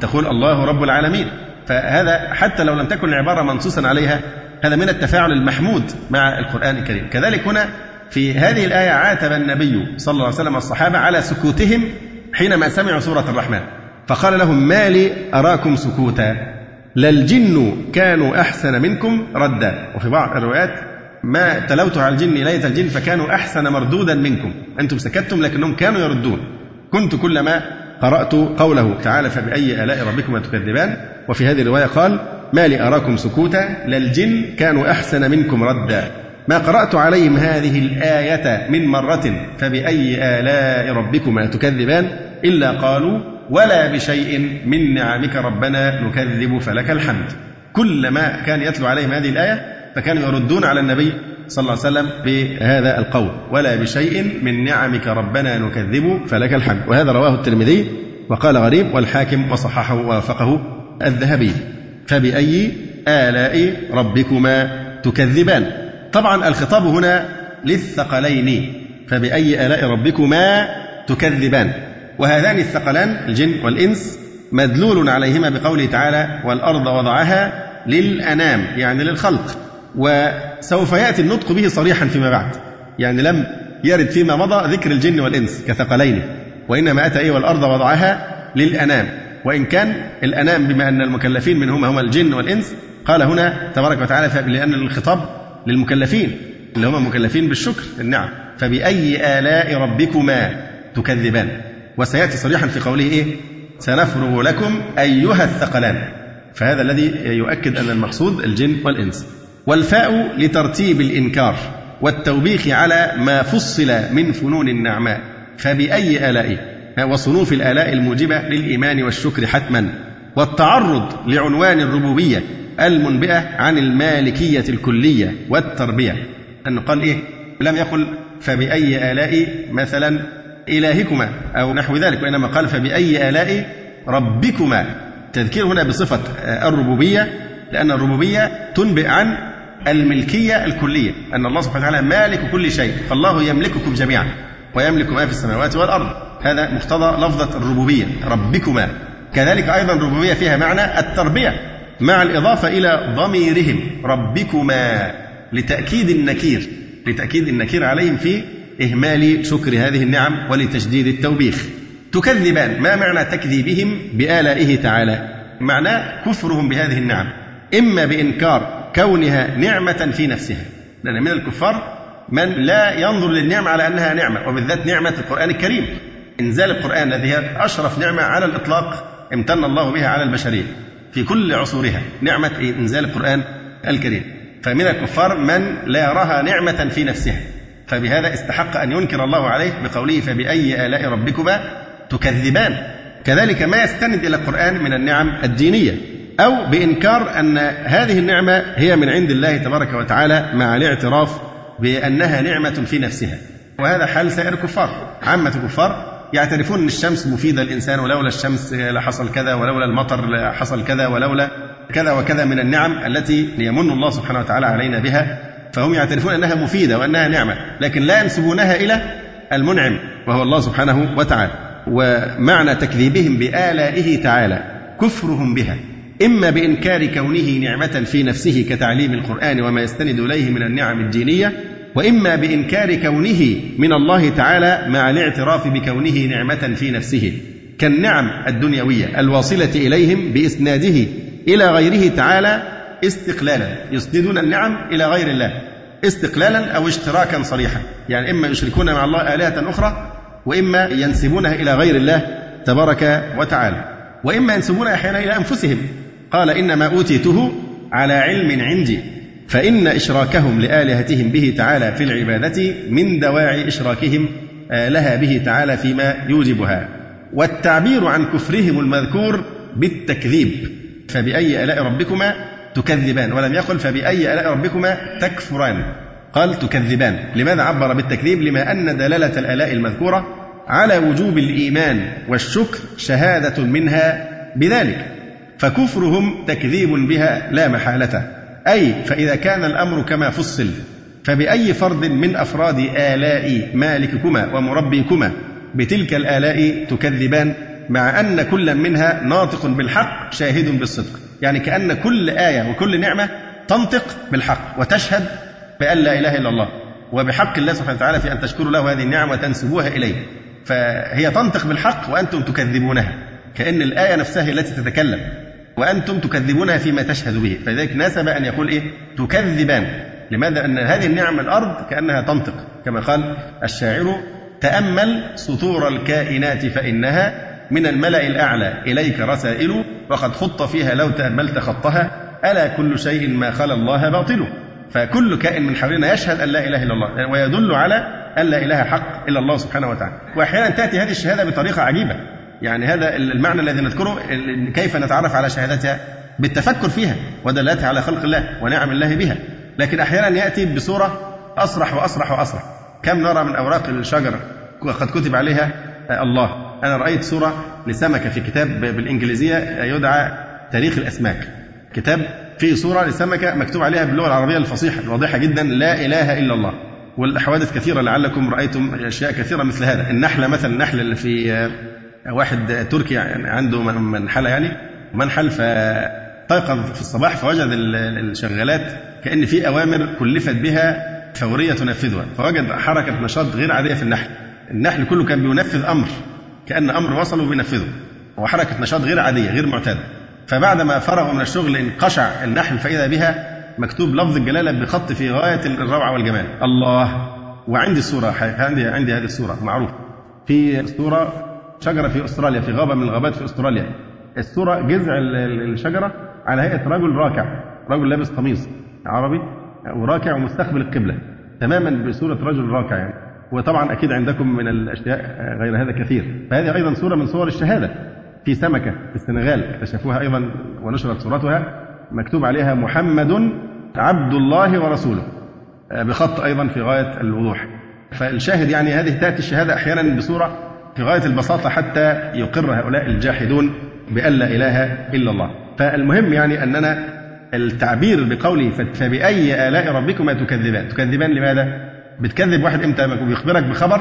تقول الله رب العالمين. فهذا حتى لو لم تكن العبارة منصوصا عليها هذا من التفاعل المحمود مع القرآن الكريم. كذلك هنا في هذه الآية عاتب النبي صلى الله عليه وسلم الصحابة على سكوتهم حينما سمعوا سورة الرحمن. فقال لهم ما لي أراكم سكوتا للجن كانوا أحسن منكم ردا. وفي بعض الروايات ما تلوت على الجن ليلة الجن فكانوا أحسن مردودا منكم. أنتم سكتتم لكنهم كانوا يردون. كنت كلما قرأت قوله تعالى فبأي آلاء ربكما تكذبان؟ وفي هذه الرواية قال ما لي أراكم سكوتا للجن كانوا أحسن منكم ردا. ما قرأت عليهم هذه الآية من مرة فبأي آلاء ربكما تكذبان؟ إلا قالوا ولا بشيء من نعمك ربنا نكذب فلك الحمد. كلما كان يتلو عليهم هذه الآية فكانوا يردون على النبي صلى الله عليه وسلم بهذا القول. ولا بشيء من نعمك ربنا نكذب فلك الحمد. وهذا رواه الترمذي وقال غريب والحاكم وصححه ووافقه الذهبي. فبأي آلاء ربكما تكذبان؟ طبعا الخطاب هنا للثقلين. فبأي آلاء ربكما تكذبان؟ وهذان الثقلان الجن والإنس مدلول عليهما بقوله تعالى والأرض وضعها للأنام يعني للخلق وسوف يأتي النطق به صريحا فيما بعد يعني لم يرد فيما مضى ذكر الجن والإنس كثقلين وإنما أتى إيه؟ والأرض وضعها للأنام وإن كان الأنام بما أن المكلفين منهما هما الجن والإنس قال هنا تبارك وتعالى لأن الخطاب للمكلفين اللي هم مكلفين بالشكر النعم. فبأي آلاء ربكما تكذبان؟ وسيأتي صريحا في قوله إيه؟ سنفرغ لكم أيها الثقلان. فهذا الذي يؤكد أن المقصود الجن والإنس. والفاء لترتيب الإنكار والتوبيخ على ما فصل من فنون النعماء. فبأي آلاء؟ وصنوف الآلاء الموجبة للإيمان والشكر حتما. والتعرض لعنوان الربوبية المنبئة عن المالكية الكلية والتربية. أنه قال إيه؟ لم يقل فبأي آلاء؟ مثلا إلهكما أو نحو ذلك وإنما قال فبأي آلاء ربكما. تذكير هنا بصفة الربوبية لأن الربوبية تنبئ عن الملكية الكلية أن الله سبحانه وتعالى مالك كل شيء فالله يملككم جميعا ويملك ما في السماوات والأرض. هذا مقتضى لفظة الربوبية ربكما. كذلك أيضا الربوبية فيها معنى التربية مع الإضافة إلى ضميرهم ربكما لتأكيد النكير لتأكيد النكير عليهم في إهمال شكر هذه النعم ولتشديد التوبيخ. تكذبان ما معنى تكذيبهم؟ بآلائه تعالى. معناه كفرهم بهذه النعم. إما بإنكار كونها نعمة في نفسها. لأن من الكفار من لا ينظر للنعمة على أنها نعمة وبالذات نعمة القرآن الكريم. إنزال القرآن الذي هي أشرف نعمة على الإطلاق امتن الله بها على البشرية. في كل عصورها نعمة إنزال القرآن الكريم. فمن الكفار من لا يراها نعمة في نفسها. فبهذا استحق أن ينكر الله عليه بقوله فبأي آلاء ربكما تكذبان. كذلك ما يستند إلى القرآن من النعم الدينية أو بإنكار أن هذه النعمة هي من عند الله تبارك وتعالى مع الاعتراف بأنها نعمة في نفسها. وهذا حال سائر الكفار عامة الكفار يعترفون أن الشمس مفيدة للإنسان ولولا الشمس لحصل كذا ولولا المطر لحصل كذا ولولا كذا وكذا من النعم التي يمن الله سبحانه وتعالى علينا بها. فهم يعترفون أنها مفيدة وأنها نعمة لكن لا ينسبونها إلى المنعم وهو الله سبحانه وتعالى. ومعنى تكذيبهم بآلائه تعالى كفرهم بها إما بإنكار كونه نعمة في نفسه كتعليم القرآن وما يستند إليه من النعم الدينية وإما بإنكار كونه من الله تعالى مع الاعتراف بكونه نعمة في نفسه كالنعم الدنيوية الواصلة إليهم بإسناده إلى غيره تعالى استقلالا يسندون النعم إلى غير الله. استقلالا أو اشتراكا صريحا. يعني إما يشركون مع الله آلهة أخرى وإما ينسبونها إلى غير الله تبارك وتعالى. وإما ينسبونها أحيانا إلى أنفسهم. قال إنما أوتيته على علم عندي. فإن إشراكهم لآلهتهم به تعالى في العبادة من دواعي إشراكهم آه، لها به تعالى فيما يوجبها. والتعبير عن كفرهم المذكور بالتكذيب. فبأي آلاء ربكما تكذبان ولم يقل فبأي آلاء ربكما تكفران. قال تكذبان. لماذا عبر بالتكذيب؟ لما أن دلالة الآلاء المذكورة على وجوب الإيمان والشكر شهادة منها بذلك. فكفرهم تكذيب بها لا محالة. أي فإذا كان الأمر كما فصل فبأي فرد من أفراد آلاء مالككما ومربيكما بتلك الآلاء تكذبان؟ مع أن كل منها ناطق بالحق شاهد بالصدق. يعني كأن كل آية وكل نعمة تنطق بالحق وتشهد بأن لا إله إلا الله وبحق الله سبحانه وتعالى في أن تشكروا له هذه النعم وتنسبوها إليه. فهي تنطق بالحق وأنتم تكذبونها. كأن الآية نفسها التي تتكلم وأنتم تكذبونها فيما تشهد به. فلذلك ناسب أن يقول إيه؟ تكذبان. لماذا؟ أن هذه النعم الأرض كأنها تنطق. كما قال الشاعر تأمل سطور الكائنات فإنها من الملأ الأعلى إليك رسائل وقد خط فيها لو تأملت خطها ألا كل شيء ما خلا الله باطله فكل كائن من حولنا يشهد أن لا إله إلا الله ويدل على أن لا إله حق إلا الله سبحانه وتعالى. وأحيانا تأتي هذه الشهادة بطريقة عجيبة. يعني هذا المعنى الذي نذكره كيف نتعرف على شهادتها بالتفكر فيها ودلالتها على خلق الله ونعم الله بها. لكن أحيانا يأتي بصورة أصرح وأصرح وأصرح. كم نرى من أوراق الشجر قد كتب عليها الله. أنا رأيت صورة لسمكة في كتاب بالإنجليزية يدعى تاريخ الأسماك. كتاب فيه صورة لسمكة مكتوب عليها باللغة العربية الفصيحة الواضحة جدا لا إله إلا الله. والحوادث كثيرة لعلكم رأيتم أشياء كثيرة مثل هذا. النحلة مثلا النحل اللي في واحد تركي عنده منحلة يعني منحل فاستيقظ في الصباح فوجد الشغالات كأن في أوامر كلفت بها فورية تنفذها. فوجد حركة نشاط غير عادية في النحل. النحل كله كان بينفذ أمر. كأن أمر وصل وبينفذه وحركة نشاط غير عادية غير معتادة. فبعدما فرغوا من الشغل انقشع النحل فإذا بها مكتوب لفظ الجلالة بخط في غاية الروعة والجمال. الله. وعندي الصورة عندي عندي هذه الصورة معروف. في صورة شجرة في أستراليا في غابة من الغابات في أستراليا. الصورة جذع الشجرة على هيئة رجل راكع رجل لابس قميص عربي وراكع ومستقبل القبلة. تماما بصورة رجل راكع يعني. وطبعا أكيد عندكم من الأشياء غير هذا كثير. فهذه أيضا صورة من صور الشهادة. في سمكة في السنغال. اكتشفوها أيضا ونشرت صورتها. مكتوب عليها محمد عبد الله ورسوله. بخط أيضا في غاية الوضوح. فالشاهد يعني هذه تأتي الشهادة أحيانا بصورة في غاية البساطة حتى يقر هؤلاء الجاحدون بأن لا إله إلا الله. فالمهم يعني أننا التعبير بقوله فبأي آلاء ربكما تكذبان. تكذبان لماذا؟ بتكذب واحد إمتى بيخبرك بخبر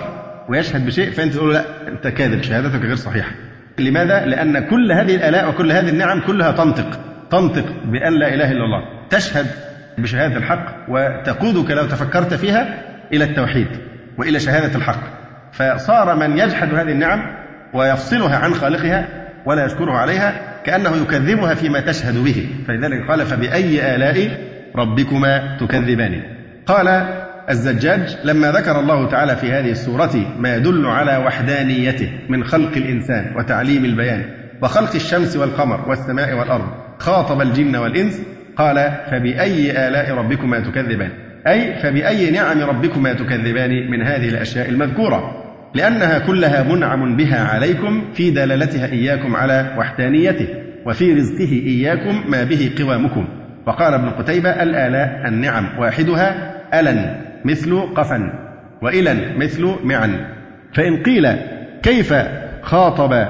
ويشهد بشيء فانت تقول لا انت كاذب شهادتك غير صحيحة. لماذا؟ لأن كل هذه الآلاء وكل هذه النعم كلها تنطق تنطق بأن لا إله إلا الله. تشهد بشهادة الحق وتقودك لو تفكرت فيها إلى التوحيد وإلى شهادة الحق. فصار من يجحد هذه النعم ويفصلها عن خالقها ولا يشكره عليها كأنه يكذبها فيما تشهد به. فلذلك قال فبأي آلاء ربكما تكذبان؟ قال الزجاج لما ذكر الله تعالى في هذه السورة ما يدل على وحدانيته من خلق الإنسان وتعليم البيان وخلق الشمس والقمر والسماء والأرض خاطب الجن والإنس قال فبأي آلاء ربكما تكذبان؟ أي فبأي نعم ربكما تكذبان من هذه الأشياء المذكورة؟ لأنها كلها منعم بها عليكم في دلالتها إياكم على وحدانيته وفي رزقه إياكم ما به قوامكم. وقال ابن قتيبة الآلاء النعم واحدها ألن. مثل قفا وإلى مثل معا فإن قيل كيف خاطب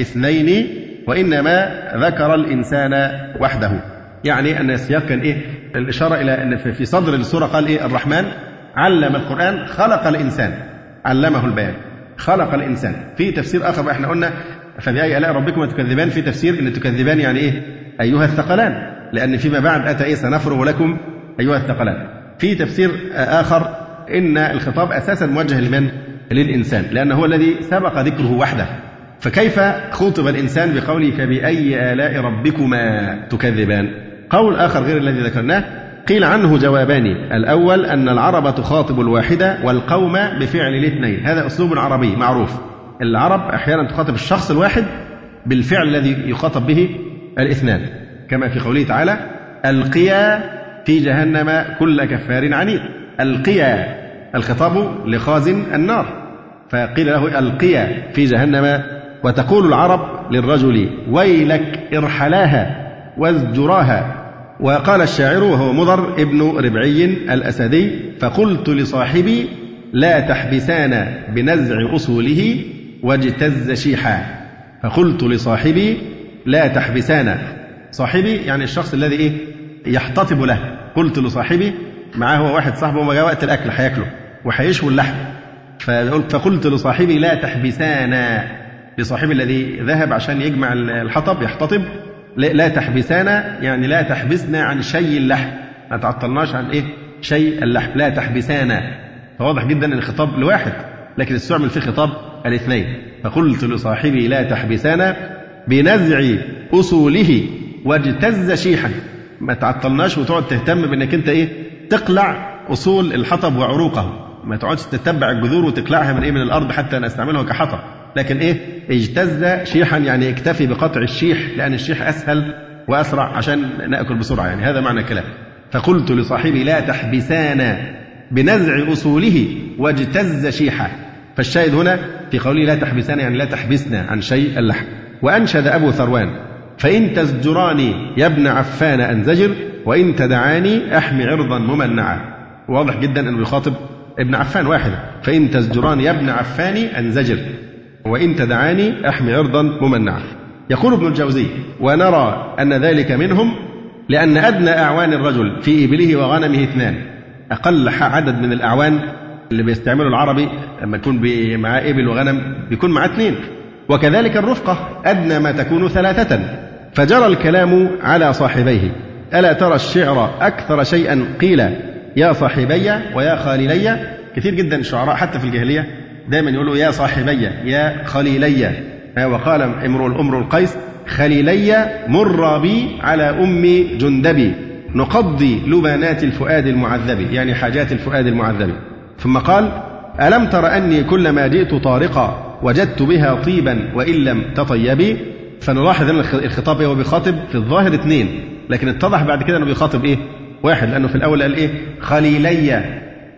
اثنين وإنما ذكر الإنسان وحده. يعني أن السياق كان إيه؟ الإشارة إلى أن في صدر السورة قال إيه؟ الرحمن علم القرآن خلق الإنسان علمه البيان خلق الإنسان. في تفسير آخر إحنا قلنا فبأي آلاء ربكم تكذبان؟ في تفسير أن تكذبان يعني إيه؟ أيها الثقلان. لأن فيما بعد أتى إيه؟ سنفرغ لكم أيها الثقلان. في تفسير آخر إن الخطاب أساسا موجه لمن؟ للإنسان لأنه هو الذي سبق ذكره وحده. فكيف خوطب الإنسان بقوله فبأي آلاء ربكما تكذبان؟ قول آخر غير الذي ذكرناه قيل عنه جوابان. الأول أن العرب تخاطب الواحدة والقوم بفعل الاثنين. هذا أسلوب عربي معروف. العرب أحيانا تخاطب الشخص الواحد بالفعل الذي يخاطب به الاثنان. كما في قوله تعالى ألقيا في جهنم كل كفار عنيد. ألقيا الخطاب لخازن النار. فقيل له ألقيا في جهنم وتقول العرب للرجل ويلك ارحلاها وازجراها. وقال الشاعر وهو مضر ابن ربعي الأسدي فقلت لصاحبي لا تحبسان بنزع أصوله واجتز شيحا. فقلت لصاحبي لا تحبسان. صاحبي يعني الشخص الذي إيه؟ يحتطب له. قلت لصاحبي معاه هو واحد صاحبه ما جاء وقت الأكل هياكله. وهيشوي اللحم فقلت لصاحبي لا تحبسانا. لصاحبي الذي ذهب عشان يجمع الحطب يحتطب. لا تحبسانا. يعني لا تحبسنا عن شيء اللحم. ما تعطلناش عن إيه؟ شيء اللحم. لا تحبسانا. فواضح جدا ان الخطاب لواحد لكن استعمل فيه خطاب الاثنين. فقلت لصاحبي لا تحبسانا بنزع أصوله واجتز شيحا. ما تعطلناش وتقعد تهتم بإنك أنت إيه؟ تقلع أصول الحطب وعروقه ما تقعدش تتبع الجذور وتقلعها من إيه؟ من الأرض حتى نستعملها كحطب. لكن إيه؟ اجتز شيحا يعني اكتفي بقطع الشيح لأن الشيح أسهل وأسرع عشان نأكل بسرعة. يعني هذا معنى الكلام. فقلت لصاحبي لا تحبسانا بنزع أصوله واجتز شيحه. فالشاهد هنا في قوله لا تحبسانا يعني لا تحبسنا عن شيء اللحم. وأنشد أبو ثروان فإن تزجراني يا ابن عفان أنزجر وإن تدعاني أحمي عرضا ممنعا. واضح جدا أنه يخاطب ابن عفان واحدة فإن تزجراني يا ابن عفان أنزجر وإن تدعاني أحمي عرضا ممنعا. يقول ابن الجوزي ونرى أن ذلك منهم لأن أدنى أعوان الرجل في إبله وغنمه اثنان. أقل عدد من الأعوان اللي بيستعمله العربي لما يكون معاه إبل وغنم بيكون معاه اثنين. وكذلك الرفقة أدنى ما تكون ثلاثة. فجرى الكلام على صاحبيه ألا ترى الشعر أكثر شيئا قيل يا صاحبي ويا خاللي كثير جدا الشعراء حتى في الجاهلية دائما يقولوا يا صاحبي يا خليلي وقال امرؤ الأمر القيس خليلي مر بي على أم جندبي نقضي لبنات الفؤاد المعذب يعني حاجات الفؤاد المعذب. ثم قال ألم تر أني كلما جئت طارقا وجدت بها طيبا وإن لم تطيبي؟ فنلاحظ أن الخطاب هو بيخاطب في الظاهر اثنين لكن اتضح بعد كده أنه بيخاطب إيه؟ واحد لأنه في الأول قال إيه؟ خليلي.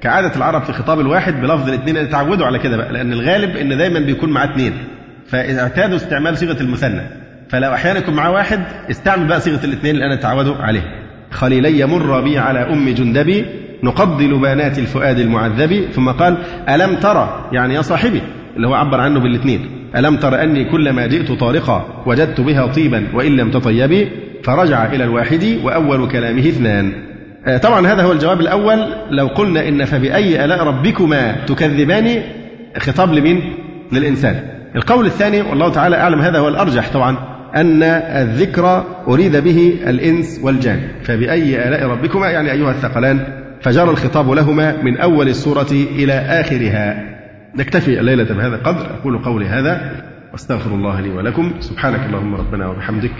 كعادة العرب في خطاب الواحد بلفظ الاثنين اتعودوا على كده بقى لأن الغالب إن دايما بيكون معاه اثنين. فاعتادوا استعمال صيغة المثنى. فلو أحيانا يكون معاه واحد استعمل بقى صيغة الاثنين اللي أنا اتعودوا عليه خليلي مر بي على أم جندبي نقضي لبانات الفؤاد المعذب ثم قال ألم ترى؟ يعني يا صاحبي اللي هو عبر عنه بالاثنين. ألم تر أني كلما جئت طارقا وجدت بها طيبا وإن لم تطيبي فرجع إلى الواحد وأول كلامه اثنان. آه، طبعا هذا هو الجواب الأول. لو قلنا إن فبأي آلاء ربكما تكذبان خطاب لمين؟ للإنسان. القول الثاني والله تعالى أعلم هذا هو الأرجح طبعا أن الذكر أريد به الإنس والجان. فبأي آلاء ربكما يعني أيها الثقلان فجرى الخطاب لهما من أول السورة إلى آخرها. نكتفي الليلة بهذا القدر. أقول قولي هذا واستغفر الله لي ولكم. سبحانك اللهم ربنا وبحمدك.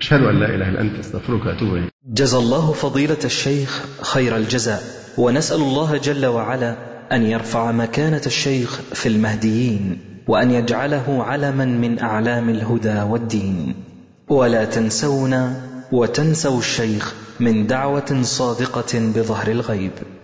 أشهد أن لا إله إلا أنت. أستغفرك وأتوب إليك. جزى الله فضيلة الشيخ خير الجزاء. ونسأل الله جل وعلا أن يرفع مكانة الشيخ في المهديين وأن يجعله علما من أعلام الهدى والدين. ولا تنسونا وتنسوا الشيخ من دعوة صادقة بظهر الغيب.